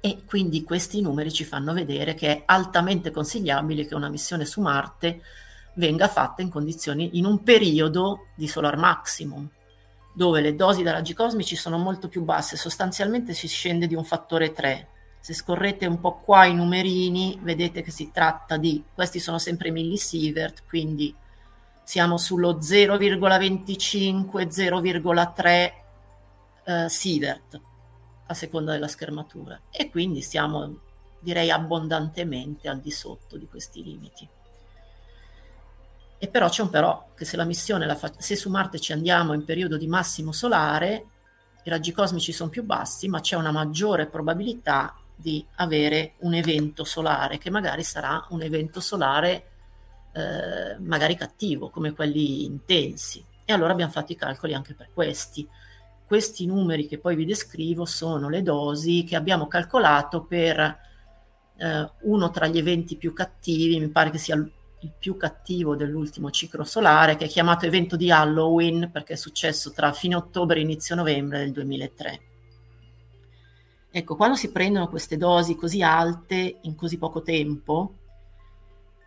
E quindi questi numeri ci fanno vedere che è altamente consigliabile che una missione su Marte venga fatta in condizioni in un periodo di solar maximum, dove le dosi da raggi cosmici sono molto più basse, sostanzialmente si scende di un fattore 3. Se scorrete un po' qua i numerini, vedete che si tratta di, questi sono sempre millisievert, quindi siamo sullo 0,25-0,3 eh, sievert a seconda della schermatura e quindi siamo direi abbondantemente al di sotto di questi limiti. E però c'è un però che se la missione la fa- se su Marte ci andiamo in periodo di massimo solare, i raggi cosmici sono più bassi, ma c'è una maggiore probabilità di avere un evento solare che magari sarà un evento solare eh, magari cattivo, come quelli intensi. E allora abbiamo fatto i calcoli anche per questi. Questi numeri che poi vi descrivo sono le dosi che abbiamo calcolato per eh, uno tra gli eventi più cattivi, mi pare che sia il più cattivo dell'ultimo ciclo solare, che è chiamato evento di Halloween perché è successo tra fine ottobre e inizio novembre del 2003. Ecco, quando si prendono queste dosi così alte in così poco tempo,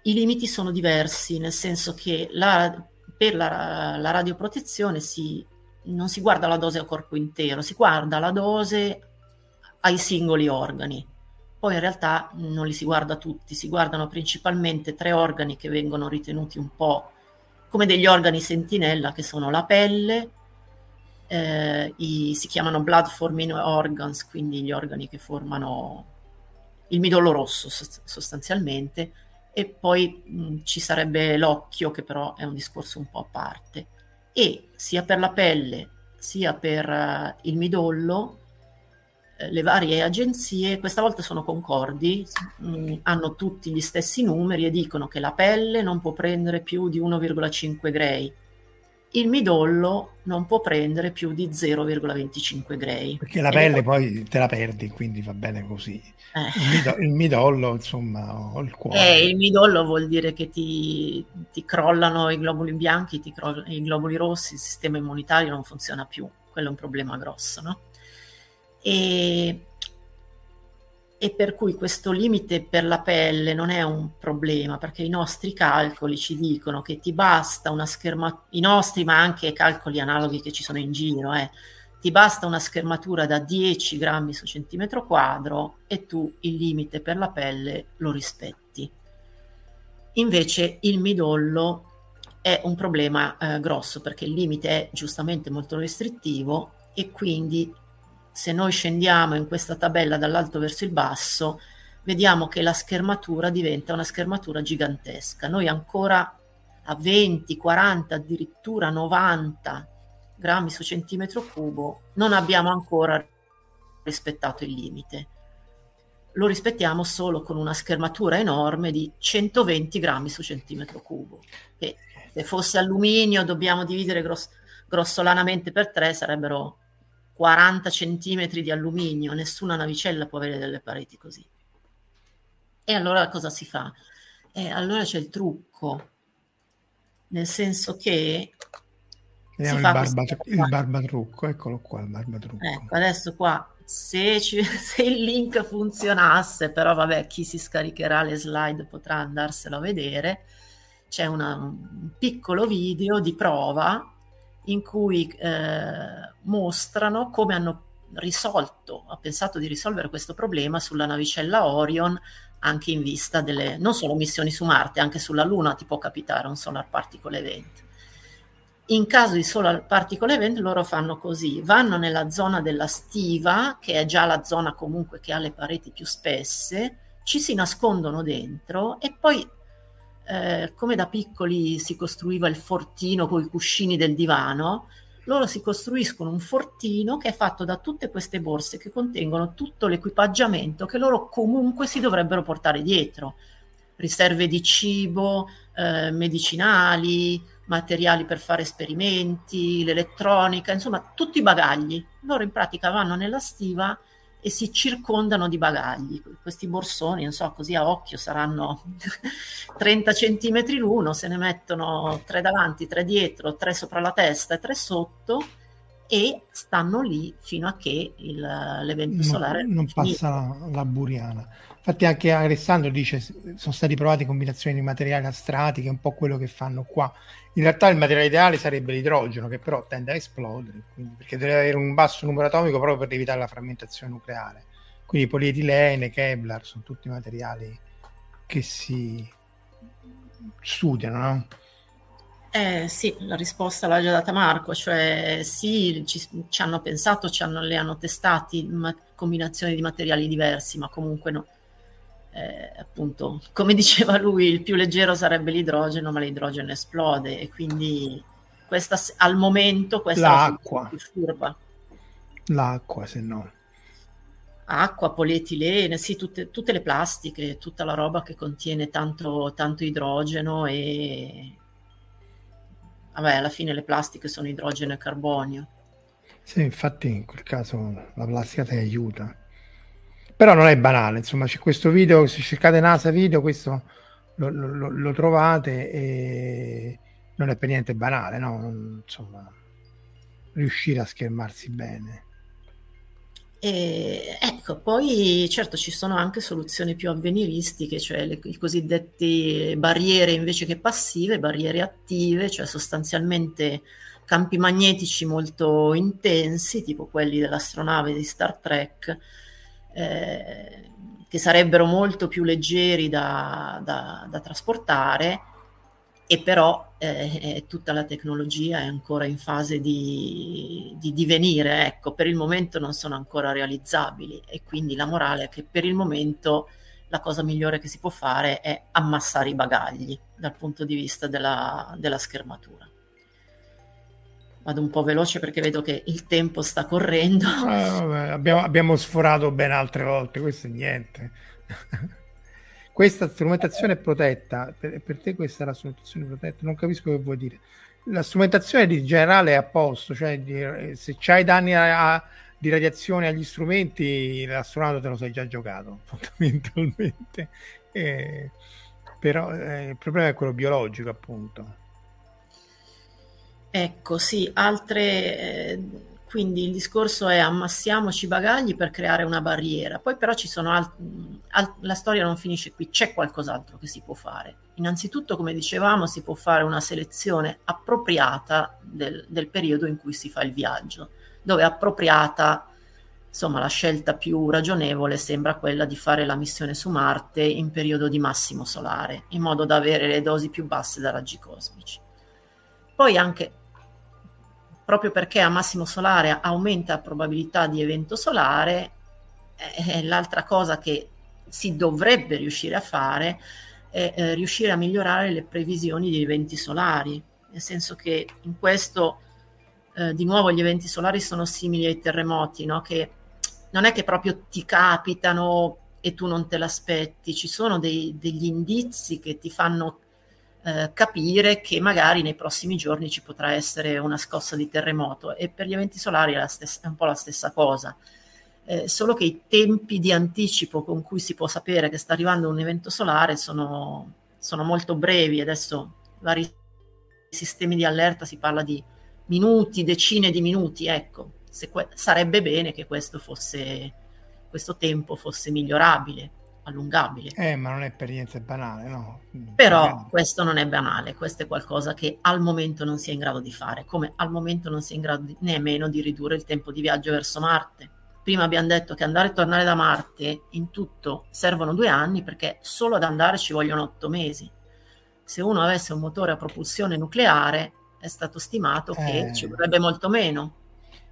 i limiti sono diversi, nel senso che la, per la, la radioprotezione si, non si guarda la dose a corpo intero, si guarda la dose ai singoli organi. Poi in realtà non li si guarda tutti, si guardano principalmente tre organi che vengono ritenuti un po' come degli organi sentinella, che sono la pelle, eh, i, si chiamano blood forming organs, quindi gli organi che formano il midollo rosso sostanzialmente, e poi mh, ci sarebbe l'occhio che però è un discorso un po' a parte. E sia per la pelle sia per uh, il midollo le varie agenzie questa volta sono concordi mh, hanno tutti gli stessi numeri e dicono che la pelle non può prendere più di 1,5 gray il midollo non può prendere più di 0,25 gray. Perché la pelle poi te la perdi, quindi va bene così. Eh. Il, midollo, il, midollo, insomma, o il cuore. Eh, il midollo vuol dire che ti, ti crollano i globuli bianchi, ti crollano i globuli rossi, il sistema immunitario non funziona più. Quello è un problema grosso, no? E e per cui questo limite per la pelle non è un problema perché i nostri calcoli ci dicono che ti basta una schermatura, i nostri ma anche calcoli analoghi che ci sono in giro, eh, ti basta una schermatura da 10 grammi su centimetro quadro e tu il limite per la pelle lo rispetti. Invece il midollo è un problema eh, grosso perché il limite è giustamente molto restrittivo e quindi se noi scendiamo in questa tabella dall'alto verso il basso, vediamo che la schermatura diventa una schermatura gigantesca. Noi ancora a 20, 40, addirittura 90 grammi su centimetro cubo non abbiamo ancora rispettato il limite. Lo rispettiamo solo con una schermatura enorme di 120 grammi su centimetro cubo, che Se fosse alluminio dobbiamo dividere gross- grossolanamente per tre, sarebbero 40 centimetri di alluminio, nessuna navicella può avere delle pareti così. E allora cosa si fa? E allora c'è il trucco, nel senso che Vediamo il, barba, il barbatrucco, eccolo qua il barbatrucco. Ecco, adesso qua se, ci, se, il link funzionasse, però vabbè, chi si scaricherà le slide potrà andarselo a vedere, c'è una, un piccolo video di prova in cui eh, mostrano come hanno risolto, ha pensato di risolvere questo problema sulla navicella Orion anche in vista delle non solo missioni su Marte, anche sulla Luna ti può capitare un solar particle event. In caso di solar particle event loro fanno così, vanno nella zona della stiva, che è già la zona comunque che ha le pareti più spesse, ci si nascondono dentro e poi eh, come da piccoli si costruiva il fortino con i cuscini del divano, loro si costruiscono un fortino che è fatto da tutte queste borse che contengono tutto l'equipaggiamento che loro comunque si dovrebbero portare dietro. Riserve di cibo, eh, medicinali, materiali per fare esperimenti, l'elettronica, insomma tutti i bagagli. Loro in pratica vanno nella stiva e si circondano di bagagli. Questi borsoni, non so, così a occhio saranno 30 centimetri l'uno, se ne mettono tre davanti, tre dietro, tre sopra la testa e tre sotto e stanno lì fino a che il, l'evento solare non, non passa la, la, buriana. Infatti anche Alessandro dice sono stati provati combinazioni di materiali astrati, che è un po' quello che fanno qua. In realtà il materiale ideale sarebbe l'idrogeno, che però tende a esplodere, quindi, perché deve avere un basso numero atomico proprio per evitare la frammentazione nucleare. Quindi polietilene, Kevlar, sono tutti materiali che si studiano, no? Eh, sì, la risposta l'ha già data Marco, cioè sì, ci, ci hanno pensato, ci hanno, le hanno testati ma, combinazioni di materiali diversi, ma comunque no. Eh, appunto, come diceva lui, il più leggero sarebbe l'idrogeno, ma l'idrogeno esplode e quindi questa al momento questa l'acqua. è più furba. L'acqua, se no. Acqua, polietilene, sì, tutte, tutte, le plastiche, tutta la roba che contiene tanto, tanto idrogeno e, vabbè, alla fine le plastiche sono idrogeno e carbonio. Sì, infatti in quel caso la plastica ti aiuta. Però non è banale, insomma, c'è questo video, se cercate NASA video, questo lo, lo, lo trovate e non è per niente banale, no? Insomma, riuscire a schermarsi bene. E, ecco, poi certo ci sono anche soluzioni più avveniristiche, cioè le, i cosiddetti barriere invece che passive, barriere attive, cioè sostanzialmente campi magnetici molto intensi, tipo quelli dell'astronave di Star Trek, eh, che sarebbero molto più leggeri da, da, da trasportare e però eh, tutta la tecnologia è ancora in fase di, di, divenire, ecco, per il momento non sono ancora realizzabili e quindi la morale è che per il momento la cosa migliore che si può fare è ammassare i bagagli dal punto di vista della, della schermatura. Vado un po' veloce perché vedo che il tempo sta correndo. Eh, vabbè, abbiamo, abbiamo sforato ben altre volte, questo è niente. Questa strumentazione è protetta, per, per, te questa è la strumentazione protetta, non capisco che vuoi dire. La strumentazione di generale è a posto, cioè di, se c'hai danni a, a, di radiazione agli strumenti, l'astronauta te lo sei già giocato, fondamentalmente. Eh, però eh, il problema è quello biologico, appunto. Ecco, sì, altre... Eh quindi il discorso è ammassiamoci i bagagli per creare una barriera. Poi però ci sono alt- alt- la storia non finisce qui, c'è qualcos'altro che si può fare. Innanzitutto, come dicevamo, si può fare una selezione appropriata del, del periodo in cui si fa il viaggio, dove appropriata, insomma, la scelta più ragionevole sembra quella di fare la missione su Marte in periodo di massimo solare, in modo da avere le dosi più basse da raggi cosmici. Poi anche proprio perché a massimo solare aumenta la probabilità di evento solare, eh, l'altra cosa che si dovrebbe riuscire a fare è eh, riuscire a migliorare le previsioni di eventi solari, nel senso che in questo eh, di nuovo gli eventi solari sono simili ai terremoti, no? che non è che proprio ti capitano e tu non te l'aspetti, ci sono dei, degli indizi che ti fanno eh, capire che magari nei prossimi giorni ci potrà essere una scossa di terremoto e per gli eventi solari è, stessa, è un po' la stessa cosa. Eh, solo che i tempi di anticipo con cui si può sapere che sta arrivando un evento solare sono, sono molto brevi. Adesso vari sistemi di allerta si parla di minuti, decine di minuti, ecco, que- sarebbe bene che questo, fosse, questo tempo fosse migliorabile allungabile. Eh, ma non è per niente banale, no? Però Magari. questo non è banale, questo è qualcosa che al momento non si è in grado di fare, come al momento non si è in grado di, nemmeno di ridurre il tempo di viaggio verso Marte. Prima abbiamo detto che andare e tornare da Marte in tutto servono due anni perché solo ad andare ci vogliono otto mesi. Se uno avesse un motore a propulsione nucleare è stato stimato che eh. ci vorrebbe molto meno.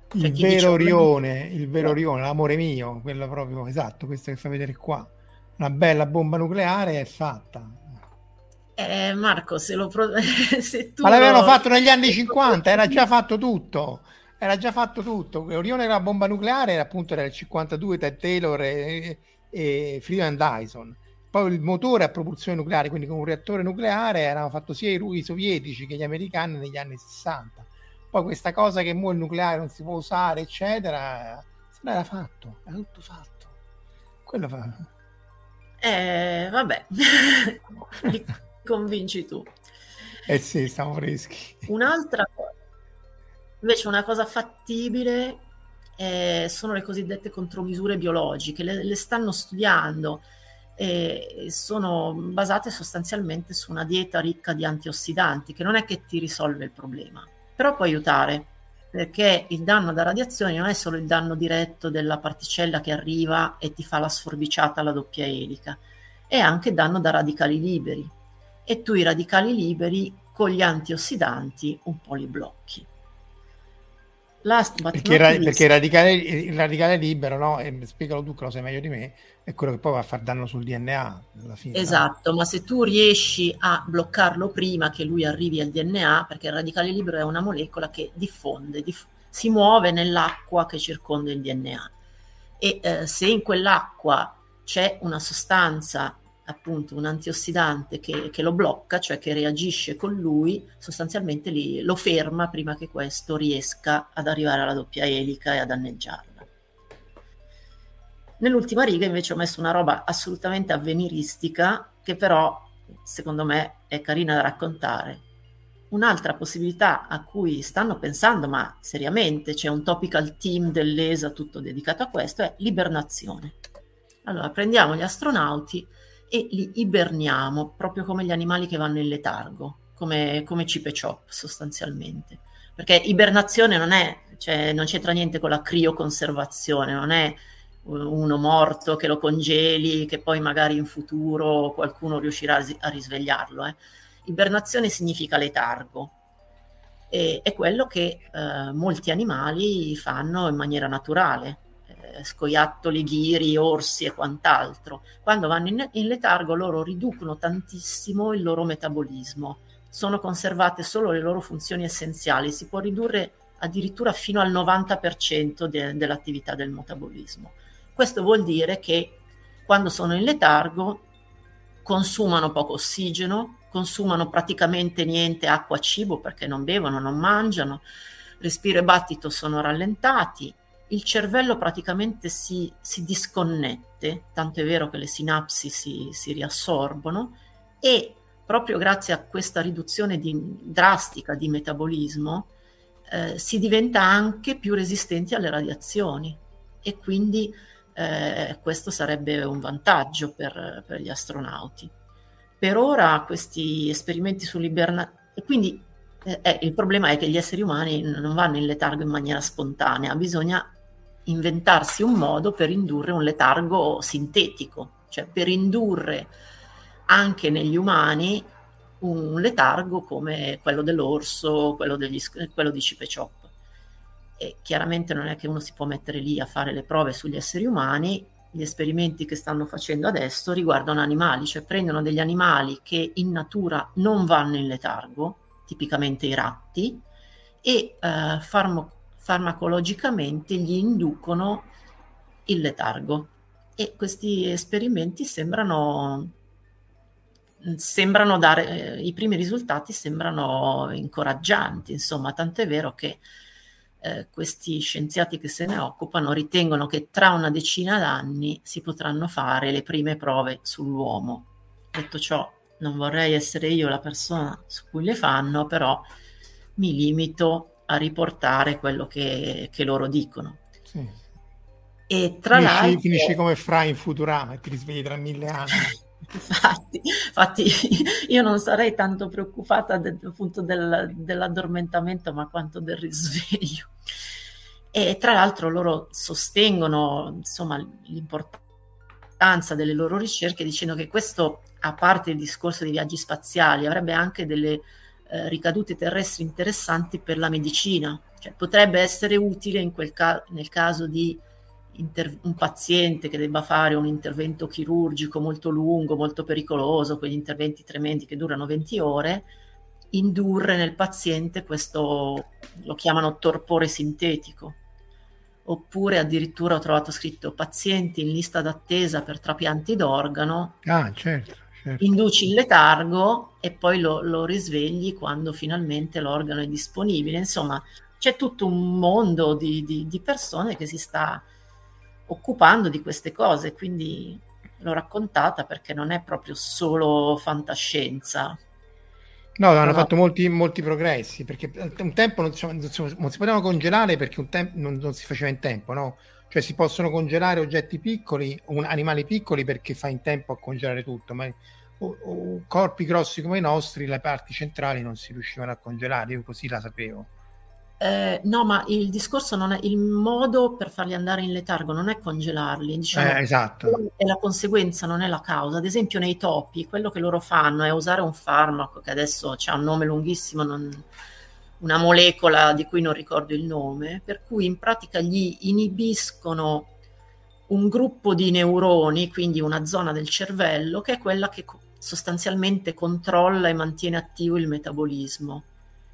Cioè, il vero Orione, il vero Orione, l'amore mio, quello proprio esatto, questo che fa vedere qua una bella bomba nucleare è fatta. Eh, Marco, se lo pro... se tu Ma l'avevano lo... fatto negli anni 50, era già fatto tutto. Era già fatto tutto. Orione era la bomba nucleare, era appunto era il 52 Ted Taylor e, e Freeman Dyson. Poi il motore a propulsione nucleare, quindi con un reattore nucleare, erano fatto sia i, i sovietici che gli americani negli anni 60. Poi questa cosa che mo il nucleare non si può usare, eccetera, se l'era fatto, era tutto fatto. Quello fa eh, vabbè, mi convinci tu. Eh sì, stiamo freschi. Un'altra cosa, invece una cosa fattibile eh, sono le cosiddette contromisure biologiche, le, le stanno studiando e sono basate sostanzialmente su una dieta ricca di antiossidanti, che non è che ti risolve il problema, però può aiutare perché il danno da radiazioni non è solo il danno diretto della particella che arriva e ti fa la sforbiciata alla doppia elica, è anche danno da radicali liberi. E tu i radicali liberi con gli antiossidanti un po' li blocchi. Last but perché, ra- perché il, radicale, il radicale libero, no? E spiegalo tu che lo sai meglio di me, è quello che poi va a far danno sul DNA. Fine, esatto, no? ma se tu riesci a bloccarlo prima che lui arrivi al DNA, perché il radicale libero è una molecola che diffonde, diff- si muove nell'acqua che circonda il DNA. E eh, se in quell'acqua c'è una sostanza appunto un antiossidante che, che, lo blocca, cioè che reagisce con lui, sostanzialmente li, lo ferma prima che questo riesca ad arrivare alla doppia elica e a danneggiarla. Nell'ultima riga invece ho messo una roba assolutamente avveniristica che però secondo me è carina da raccontare. Un'altra possibilità a cui stanno pensando, ma seriamente c'è un topical team dell'ESA tutto dedicato a questo, è l'ibernazione. Allora prendiamo gli astronauti e li iberniamo, proprio come gli animali che vanno in letargo, come, come Chip e Chop sostanzialmente. Perché ibernazione non è, cioè, non c'entra niente con la crioconservazione, non è uno morto che lo congeli, che poi magari in futuro qualcuno riuscirà a risvegliarlo. Eh. Ibernazione significa letargo, e, è quello che eh, molti animali fanno in maniera naturale scoiattoli, ghiri, orsi e quant'altro. Quando vanno in, in letargo loro riducono tantissimo il loro metabolismo, sono conservate solo le loro funzioni essenziali, si può ridurre addirittura fino al 90% de, dell'attività del metabolismo. Questo vuol dire che quando sono in letargo consumano poco ossigeno, consumano praticamente niente acqua cibo perché non bevono, non mangiano, respiro e battito sono rallentati, il cervello praticamente si, si disconnette, tanto è vero che le sinapsi si, si riassorbono e proprio grazie a questa riduzione di, drastica di metabolismo eh, si diventa anche più resistenti alle radiazioni e quindi eh, questo sarebbe un vantaggio per, per, gli astronauti. Per ora questi esperimenti sull'ibernazione, quindi eh, eh, il problema è che gli esseri umani non vanno in letargo in maniera spontanea, bisogna inventarsi un modo per indurre un letargo sintetico, cioè per indurre anche negli umani un letargo come quello dell'orso, quello, degli, quello di Cipe Chop. E chiaramente non è che uno si può mettere lì a fare le prove sugli esseri umani, gli esperimenti che stanno facendo adesso riguardano animali, cioè prendono degli animali che in natura non vanno in letargo, tipicamente i ratti, e eh, farmo- farmacologicamente gli inducono il letargo e questi esperimenti sembrano sembrano dare, eh, i primi risultati sembrano incoraggianti, insomma, tant'è vero che eh, questi scienziati che se ne occupano ritengono che tra una decina d'anni si potranno fare le prime prove sull'uomo. Detto ciò, non vorrei essere io la persona su cui le fanno, però mi limito a riportare quello che, che loro dicono. Sì. E tra finisci, l'altro... Finisci come Fra in Futurama e ti risvegli tra mille anni. Infatti, infatti, io non sarei tanto preoccupata de, appunto del, dell'addormentamento, ma quanto del risveglio. E tra l'altro loro sostengono insomma, l'importanza delle loro ricerche dicendo che questo, a parte il discorso dei viaggi spaziali, avrebbe anche delle eh, ricadute terrestri interessanti per la medicina. Cioè, potrebbe essere utile ca- nel caso di inter- un paziente che debba fare un intervento chirurgico molto lungo, molto pericoloso, quegli interventi tremendi che durano 20 ore, indurre nel paziente questo, lo chiamano torpore sintetico. Oppure addirittura ho trovato scritto pazienti in lista d'attesa per trapianti d'organo. Ah, certo. Certo. induci il letargo e poi lo, lo, risvegli quando finalmente l'organo è disponibile. Insomma, c'è tutto un mondo di, di, di persone che si sta occupando di queste cose, quindi l'ho raccontata perché non è proprio solo fantascienza. No, hanno no. fatto molti, molti, progressi, perché un tempo non, non, non si potevano congelare perché un tempo non, non, si faceva in tempo, no? Cioè si possono congelare oggetti piccoli, un, animali piccoli perché fa in tempo a congelare tutto, ma o, o corpi grossi come i nostri, le parti centrali non si riuscivano a congelare, io così la sapevo. Eh, no, ma il discorso non è il modo per farli andare in letargo, non è congelarli, diciamo, eh, esatto. è la conseguenza, non è la causa. Ad esempio, nei topi, quello che loro fanno è usare un farmaco che adesso ha un nome lunghissimo, non, una molecola di cui non ricordo il nome, per cui in pratica gli inibiscono un gruppo di neuroni, quindi una zona del cervello, che è quella che sostanzialmente controlla e mantiene attivo il metabolismo.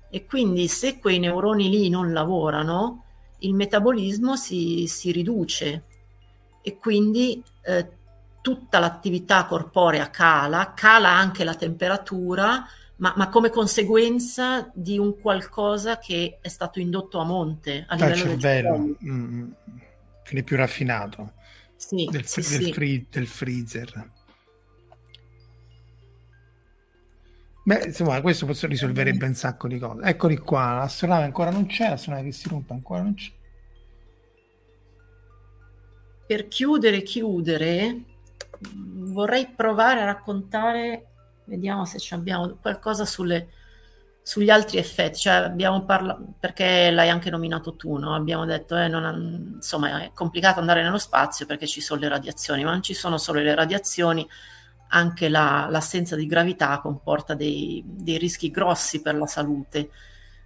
E quindi se quei neuroni lì non lavorano, il metabolismo si, si riduce. E quindi eh, tutta l'attività corporea cala, cala anche la temperatura, ma, ma, come conseguenza di un qualcosa che è stato indotto a monte a livello cervello, del cervello. Mm, quindi più raffinato sì, del, sì, del, sì. Free, del freezer. Beh, insomma, questo risolverebbe un sacco di cose. Eccoli qua, l'astronave ancora non c'è, l'astronave che si rompe ancora non c'è. Per chiudere, chiudere, vorrei provare a raccontare, vediamo se abbiamo qualcosa sulle, sugli altri effetti. Cioè abbiamo parlato, perché l'hai anche nominato tu, no? Abbiamo detto, eh, insomma, è complicato andare nello spazio perché ci sono le radiazioni, ma non ci sono solo le radiazioni anche la, l'assenza di gravità comporta dei, dei, rischi grossi per la salute.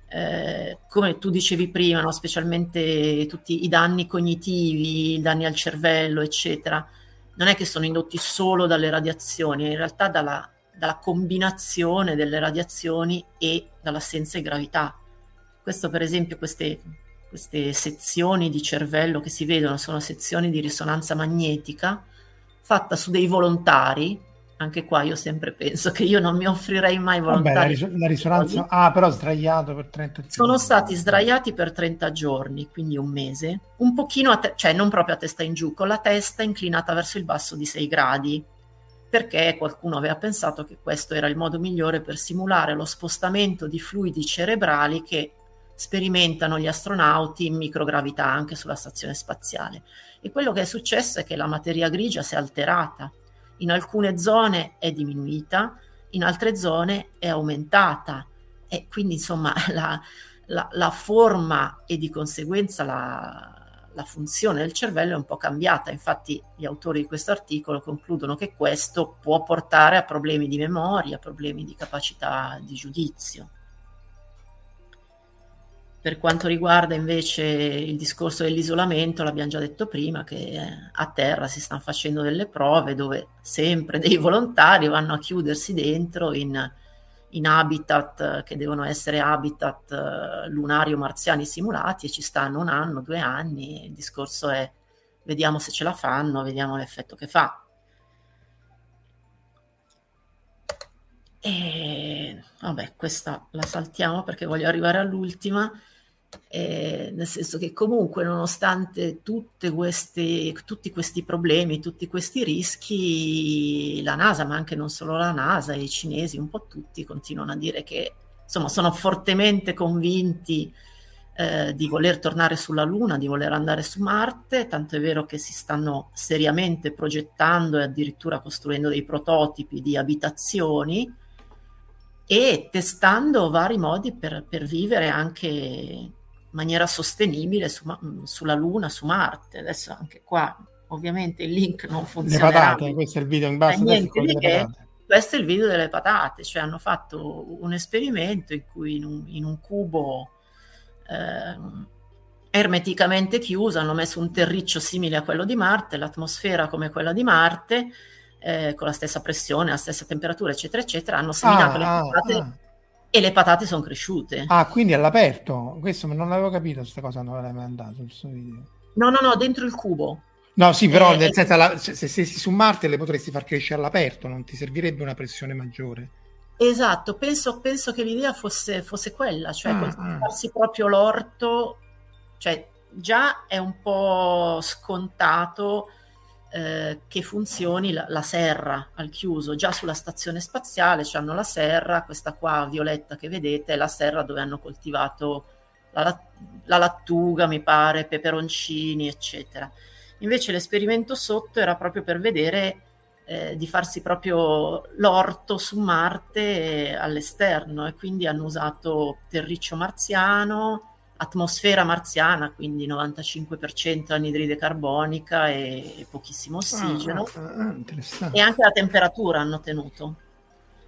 Eh, come tu dicevi prima, no? specialmente tutti i danni cognitivi, i danni al cervello, eccetera, non è che sono indotti solo dalle radiazioni, in realtà dalla, dalla combinazione delle radiazioni e dall'assenza di gravità. Questo, per esempio, queste, queste sezioni di cervello che si vedono sono sezioni di risonanza magnetica fatta su dei volontari anche qua io sempre penso che io non mi offrirei mai volontari. Vabbè, la, ris- la risonanza, ah, però sdraiato per 30 giorni. Sono stati sdraiati per 30 giorni, quindi un mese, un pochino, te- cioè non proprio a testa in giù, con la testa inclinata verso il basso di 6 gradi, perché qualcuno aveva pensato che questo era il modo migliore per simulare lo spostamento di fluidi cerebrali che sperimentano gli astronauti in microgravità anche sulla stazione spaziale. E quello che è successo è che la materia grigia si è alterata in alcune zone è diminuita, in altre zone è aumentata e quindi insomma la, la, la forma e di conseguenza la, la, funzione del cervello è un po' cambiata. Infatti gli autori di questo articolo concludono che questo può portare a problemi di memoria, problemi di capacità di giudizio. Per quanto riguarda invece il discorso dell'isolamento, l'abbiamo già detto prima, che a terra si stanno facendo delle prove dove sempre dei volontari vanno a chiudersi dentro in, in habitat che devono essere habitat eh, lunari o marziani simulati e ci stanno un anno, due anni. Il discorso è vediamo se ce la fanno, vediamo l'effetto che fa. E vabbè, questa la saltiamo perché voglio arrivare all'ultima. Eh, nel senso che comunque nonostante queste, tutti questi problemi, tutti questi rischi, la NASA, ma anche non solo la NASA, i cinesi, un po' tutti continuano a dire che insomma sono fortemente convinti eh, di voler tornare sulla Luna, di voler andare su Marte, tanto è vero che si stanno seriamente progettando e addirittura costruendo dei prototipi di abitazioni e testando vari modi per, per vivere anche maniera sostenibile su, sulla Luna, su Marte. Adesso anche qua ovviamente il link non funziona. Le patate, questo è il video in basso. Questo è il video delle patate, cioè hanno fatto un esperimento in cui in un, in un cubo eh, ermeticamente chiuso, hanno messo un terriccio simile a quello di Marte, l'atmosfera come quella di Marte, eh, con la stessa pressione, la stessa temperatura, eccetera, eccetera, hanno seminato ah, le patate ah, ah. E le patate sono cresciute. Ah, quindi all'aperto? Questo non l'avevo capito, questa cosa non l'avevo mandato il suo video. No, no, no, dentro il cubo. No, sì, però eh, nel senso, la, se, se sei su Marte le potresti far crescere all'aperto, non ti servirebbe una pressione maggiore. Esatto, penso, penso che l'idea fosse, fosse quella, cioè ah, coltivarsi ah. proprio l'orto, cioè già è un po' scontato eh, che funzioni la, la, serra al chiuso, già sulla stazione spaziale hanno la serra, questa qua violetta che vedete è la serra dove hanno coltivato la, la lattuga, mi pare, peperoncini, eccetera. Invece l'esperimento sotto era proprio per vedere eh, di farsi proprio l'orto su Marte all'esterno e quindi hanno usato terriccio marziano, atmosfera marziana, quindi 95% anidride carbonica e, pochissimo ossigeno ah, ah, e anche la temperatura hanno tenuto.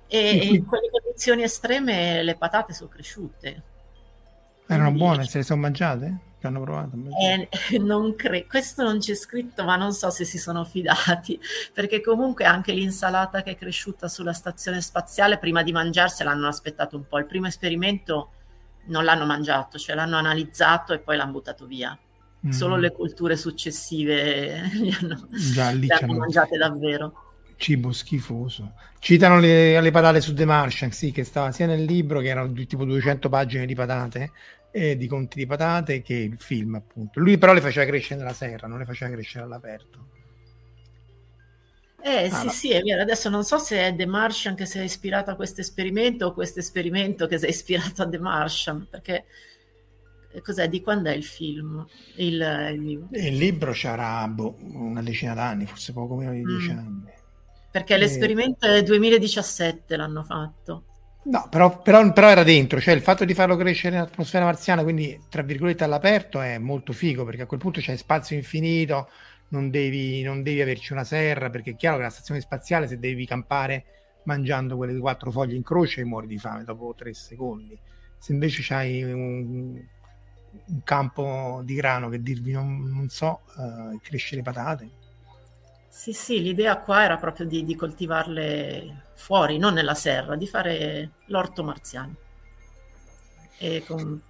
E, sì, in quelle condizioni estreme le patate sono cresciute. Erano buone, se le sono mangiate? che hanno provato? Eh, non cre- questo non c'è scritto, ma non so se si sono fidati, perché comunque anche l'insalata che è cresciuta sulla stazione spaziale, prima di mangiarsela hanno aspettato un po'. Il primo esperimento non l'hanno mangiato, cioè l'hanno analizzato e poi l'hanno buttato via. Mm. Solo le culture successive li hanno, Già, le hanno mangiate davvero cibo schifoso. Citano le, le, patate su The Martian, sì, che stava sia nel libro, che erano tipo 200 pagine di patate, e di conti di patate che il film, appunto. Lui però le faceva crescere nella serra, non le faceva crescere all'aperto. Eh ah, sì, no. sì, è vero. Adesso non so se è The Martian che si è ispirato a questo esperimento o questo esperimento che si è ispirato a The Martian, perché eh, cos'è? Di quando è il film? Il, il libro? Il libro c'era boh, una decina d'anni, forse poco meno di dieci mm. anni. Perché e... l'esperimento è 2017 l'hanno fatto. No, però, però, però, era dentro, cioè il fatto di farlo crescere in atmosfera marziana, quindi tra virgolette all'aperto, è molto figo perché a quel punto c'è spazio infinito, non devi, non devi averci una serra, perché è chiaro che la stazione spaziale se devi campare mangiando quelle quattro foglie in croce muori di fame dopo tre secondi. Se invece hai un, un campo di grano che dirvi non, non so, uh, cresce le patate, sì, sì, l'idea qua era proprio di, di, coltivarle fuori, non nella serra, di fare l'orto marziano. E, con...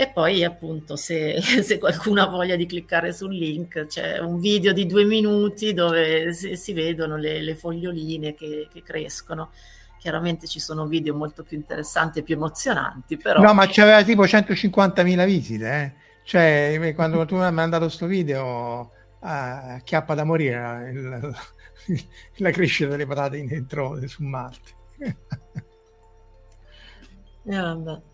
e poi appunto se, se, qualcuno ha voglia di cliccare sul link c'è un video di due minuti dove si, si vedono le, le foglioline che, che, crescono. Chiaramente ci sono video molto più interessanti e più emozionanti, però... No, ma c'aveva tipo 150.000 visite, eh? Cioè, quando tu mi hai mandato questo video a chiappa da morire la, la crescita delle patate dentro su Marte. eh, vabbè.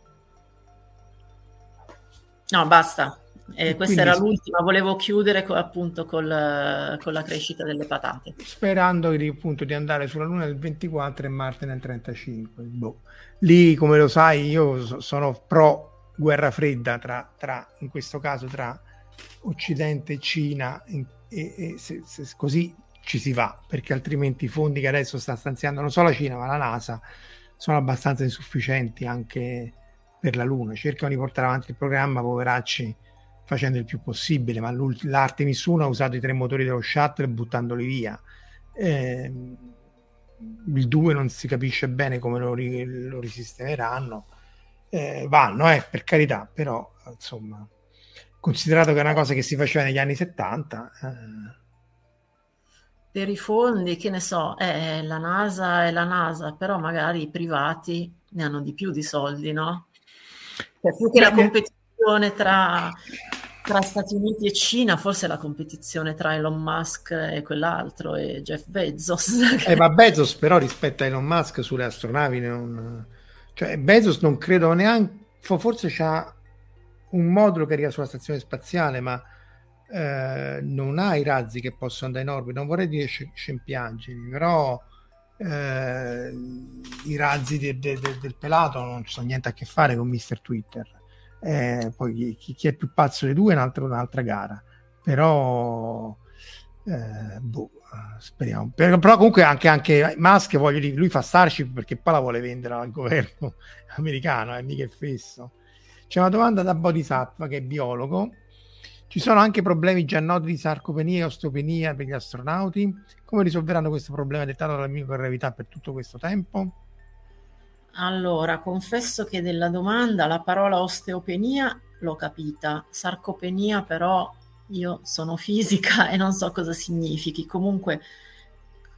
No, basta. Eh, questa era l'ultima, volevo chiudere co- appunto col, con la crescita delle patate. Sperando di, appunto, di andare sulla Luna nel 24 e Marte nel 35. Boh. Lì, come lo sai, io sono pro guerra fredda, tra, tra, in questo caso tra Occidente e Cina in, e, e se, se così ci si va, perché altrimenti i fondi che adesso sta stanziando non solo la Cina ma la NASA sono abbastanza insufficienti anche per la Luna. Cercano di portare avanti il programma, poveracci, facendo il più possibile, ma l'Artemis 1 ha usato i tre motori dello shuttle buttandoli via. Eh, il 2 non si capisce bene come lo, lo risistemeranno. Eh, vanno, eh, per carità, però insomma considerato che è una cosa che si faceva negli anni 70. Eh. per i fondi, che ne so, eh, la NASA è la NASA, però magari i privati ne hanno di più di soldi, no? Per più che la competizione tra, tra Stati Uniti e Cina, forse la competizione tra Elon Musk e quell'altro e Jeff Bezos. Eh, ma Bezos però rispetto a Elon Musk sulle astronavi non... Cioè Bezos non credo neanche... Forse c'ha un modulo che arriva sulla stazione spaziale, ma eh, non ha i razzi che possono andare in orbita, non vorrei dire scempiangeli, però eh, i razzi de, de, de, del pelato non sono niente a che fare con Mr. Twitter. Eh, poi chi, chi, è più pazzo dei due è un'altra, un'altra gara, però eh, boh, speriamo. Però, però comunque anche, anche Musk, voglio dire, lui fa Starship perché poi la vuole vendere al governo americano, è mica fesso. C'è una domanda da Bodhisattva che è biologo ci sono anche problemi già noti di sarcopenia e osteopenia per gli astronauti. Come risolveranno questo problema dettato dalla microgravità per tutto questo tempo? Allora, confesso che della domanda la parola osteopenia l'ho capita, sarcopenia però io sono fisica e non so cosa significhi. Comunque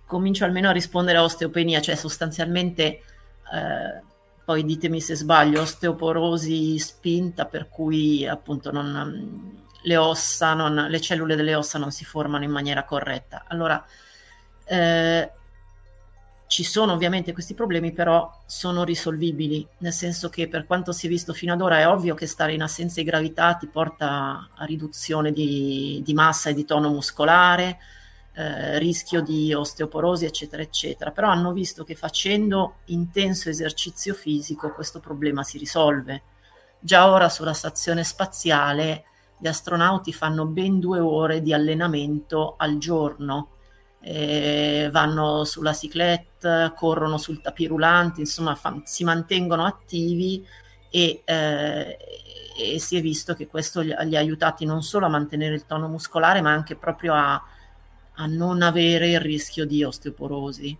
comincio almeno a rispondere a osteopenia, cioè sostanzialmente, eh, poi ditemi se sbaglio, osteoporosi spinta per cui appunto non le ossa, non, le cellule delle ossa non si formano in maniera corretta. Allora, eh, ci sono ovviamente questi problemi, però sono risolvibili, nel senso che per quanto si è visto fino ad ora è ovvio che stare in assenza di gravità ti porta a riduzione di, di massa e di tono muscolare, eh, rischio di osteoporosi, eccetera, eccetera. Però hanno visto che facendo intenso esercizio fisico questo problema si risolve. Già ora sulla stazione spaziale gli astronauti fanno ben due ore di allenamento al giorno, eh, vanno sulla ciclette, corrono sul tapirulante, insomma fan, si mantengono attivi e, eh, e, si è visto che questo li, li, ha aiutati non solo a mantenere il tono muscolare ma anche proprio a, a non avere il rischio di osteoporosi.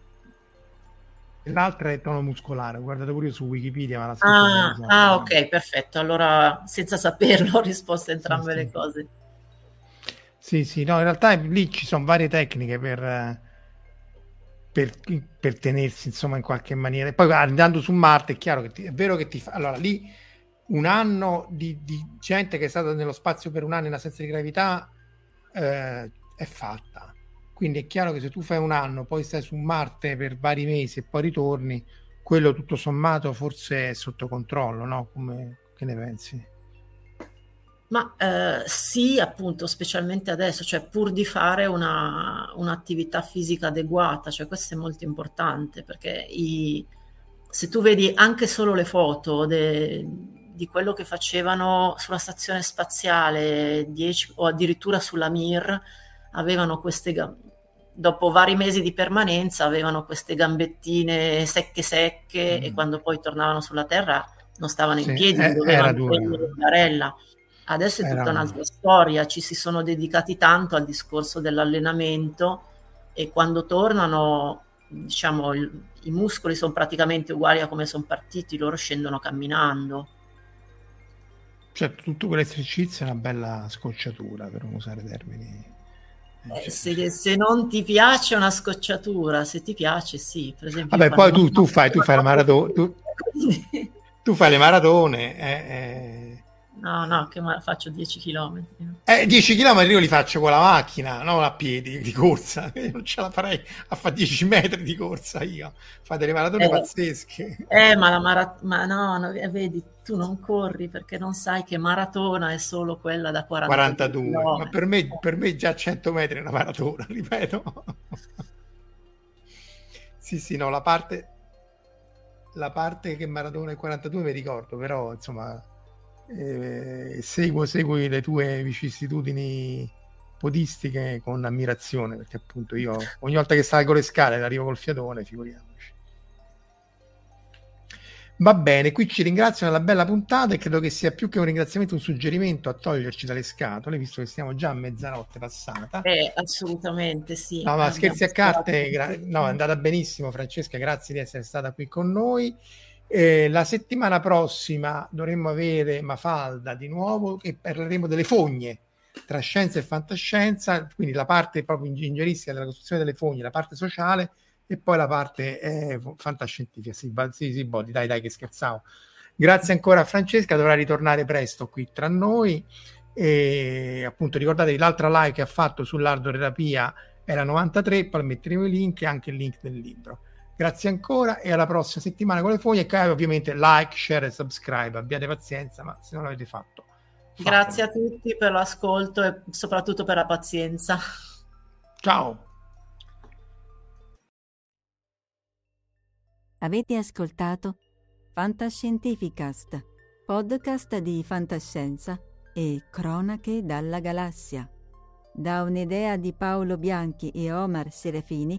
L'altra è tono muscolare, guardate pure io su Wikipedia. Ma la ah, ah, ok, perfetto. Allora, senza saperlo, ho risposto a entrambe sì, le sì. cose. Sì, sì, no, in realtà lì ci sono varie tecniche per, per, per tenersi, insomma, in qualche maniera. E poi andando su Marte è chiaro che ti, è vero che ti fa... Allora, lì un anno di, di, gente che è stata nello spazio per un anno in assenza di gravità eh, è fatta quindi è chiaro che se tu fai un anno, poi stai su Marte per vari mesi e poi ritorni, quello tutto sommato forse è sotto controllo, no? Come, che ne pensi? Ma eh, sì, appunto, specialmente adesso, cioè pur di fare una, un'attività fisica adeguata, cioè questo è molto importante perché i, se tu vedi anche solo le foto de, di quello che facevano sulla stazione spaziale 10, o addirittura sulla Mir, avevano queste dopo vari mesi di permanenza avevano queste gambettine secche secche mm. e quando poi tornavano sulla terra non stavano in piedi, eh, dovevano prendere barella. Adesso è era tutta un'altra storia, ci si sono dedicati tanto al discorso dell'allenamento e quando tornano, diciamo, il, i muscoli sono praticamente uguali a come sono partiti, loro scendono camminando. Cioè, tutto quell'esercizio è una bella scocciatura, per non usare termini eh, se, se, non ti piace una scocciatura, se ti piace, sì. Per esempio, Vabbè, poi tu, tu, fai, tu fai. Tu, tu, fai le maratone. Eh, eh. No, no, che ma- faccio 10 km. Eh, 10 km io li faccio con la macchina, non a piedi di corsa. Io non ce la farei a fare 10 metri di corsa io. Fate le maratone eh, pazzesche. Eh, ma la maratona, no, no, eh, vedi, tu non corri perché non sai che maratona è solo quella da 42. 42. Ma per me, per me già 100 metri è una maratona, ripeto. sì, sì, no, la parte, la parte che maratona è 42 mi ricordo, però insomma eh, seguo, seguo le tue vicissitudini podistiche con ammirazione perché appunto io ogni volta che salgo le scale arrivo col fiatone, figuriamoci. Va bene, qui ci ringraziano della bella puntata e credo che sia più che un ringraziamento un suggerimento a toglierci dalle scatole, visto che siamo già a mezzanotte passata. Eh, assolutamente sì. No, ma scherzi a carte, gra- no, è andata benissimo Francesca, grazie di essere stata qui con noi. Eh, la settimana prossima dovremmo avere Mafalda di nuovo e parleremo delle fogne, tra scienza e fantascienza, quindi la parte proprio ingegneristica della costruzione delle fogne, la parte sociale e poi la parte eh, fantascientifica. Sì, sì, sì, body, dai, dai, che scherzavo. Grazie ancora a Francesca, dovrà ritornare presto qui tra noi. E appunto ricordatevi l'altra live che ha fatto sull'ardoterapia era 93, poi metteremo i link e anche il link del libro. Grazie ancora e alla prossima settimana con le fogne e ovviamente like, share e subscribe. Abbiate pazienza, ma se non l'avete fatto. Fatelo. Grazie a tutti per l'ascolto e soprattutto per la pazienza. Ciao. Avete ascoltato Fantascientificast, podcast di fantascienza e cronache dalla galassia. Da un'idea di Paolo Bianchi e Omar Serafini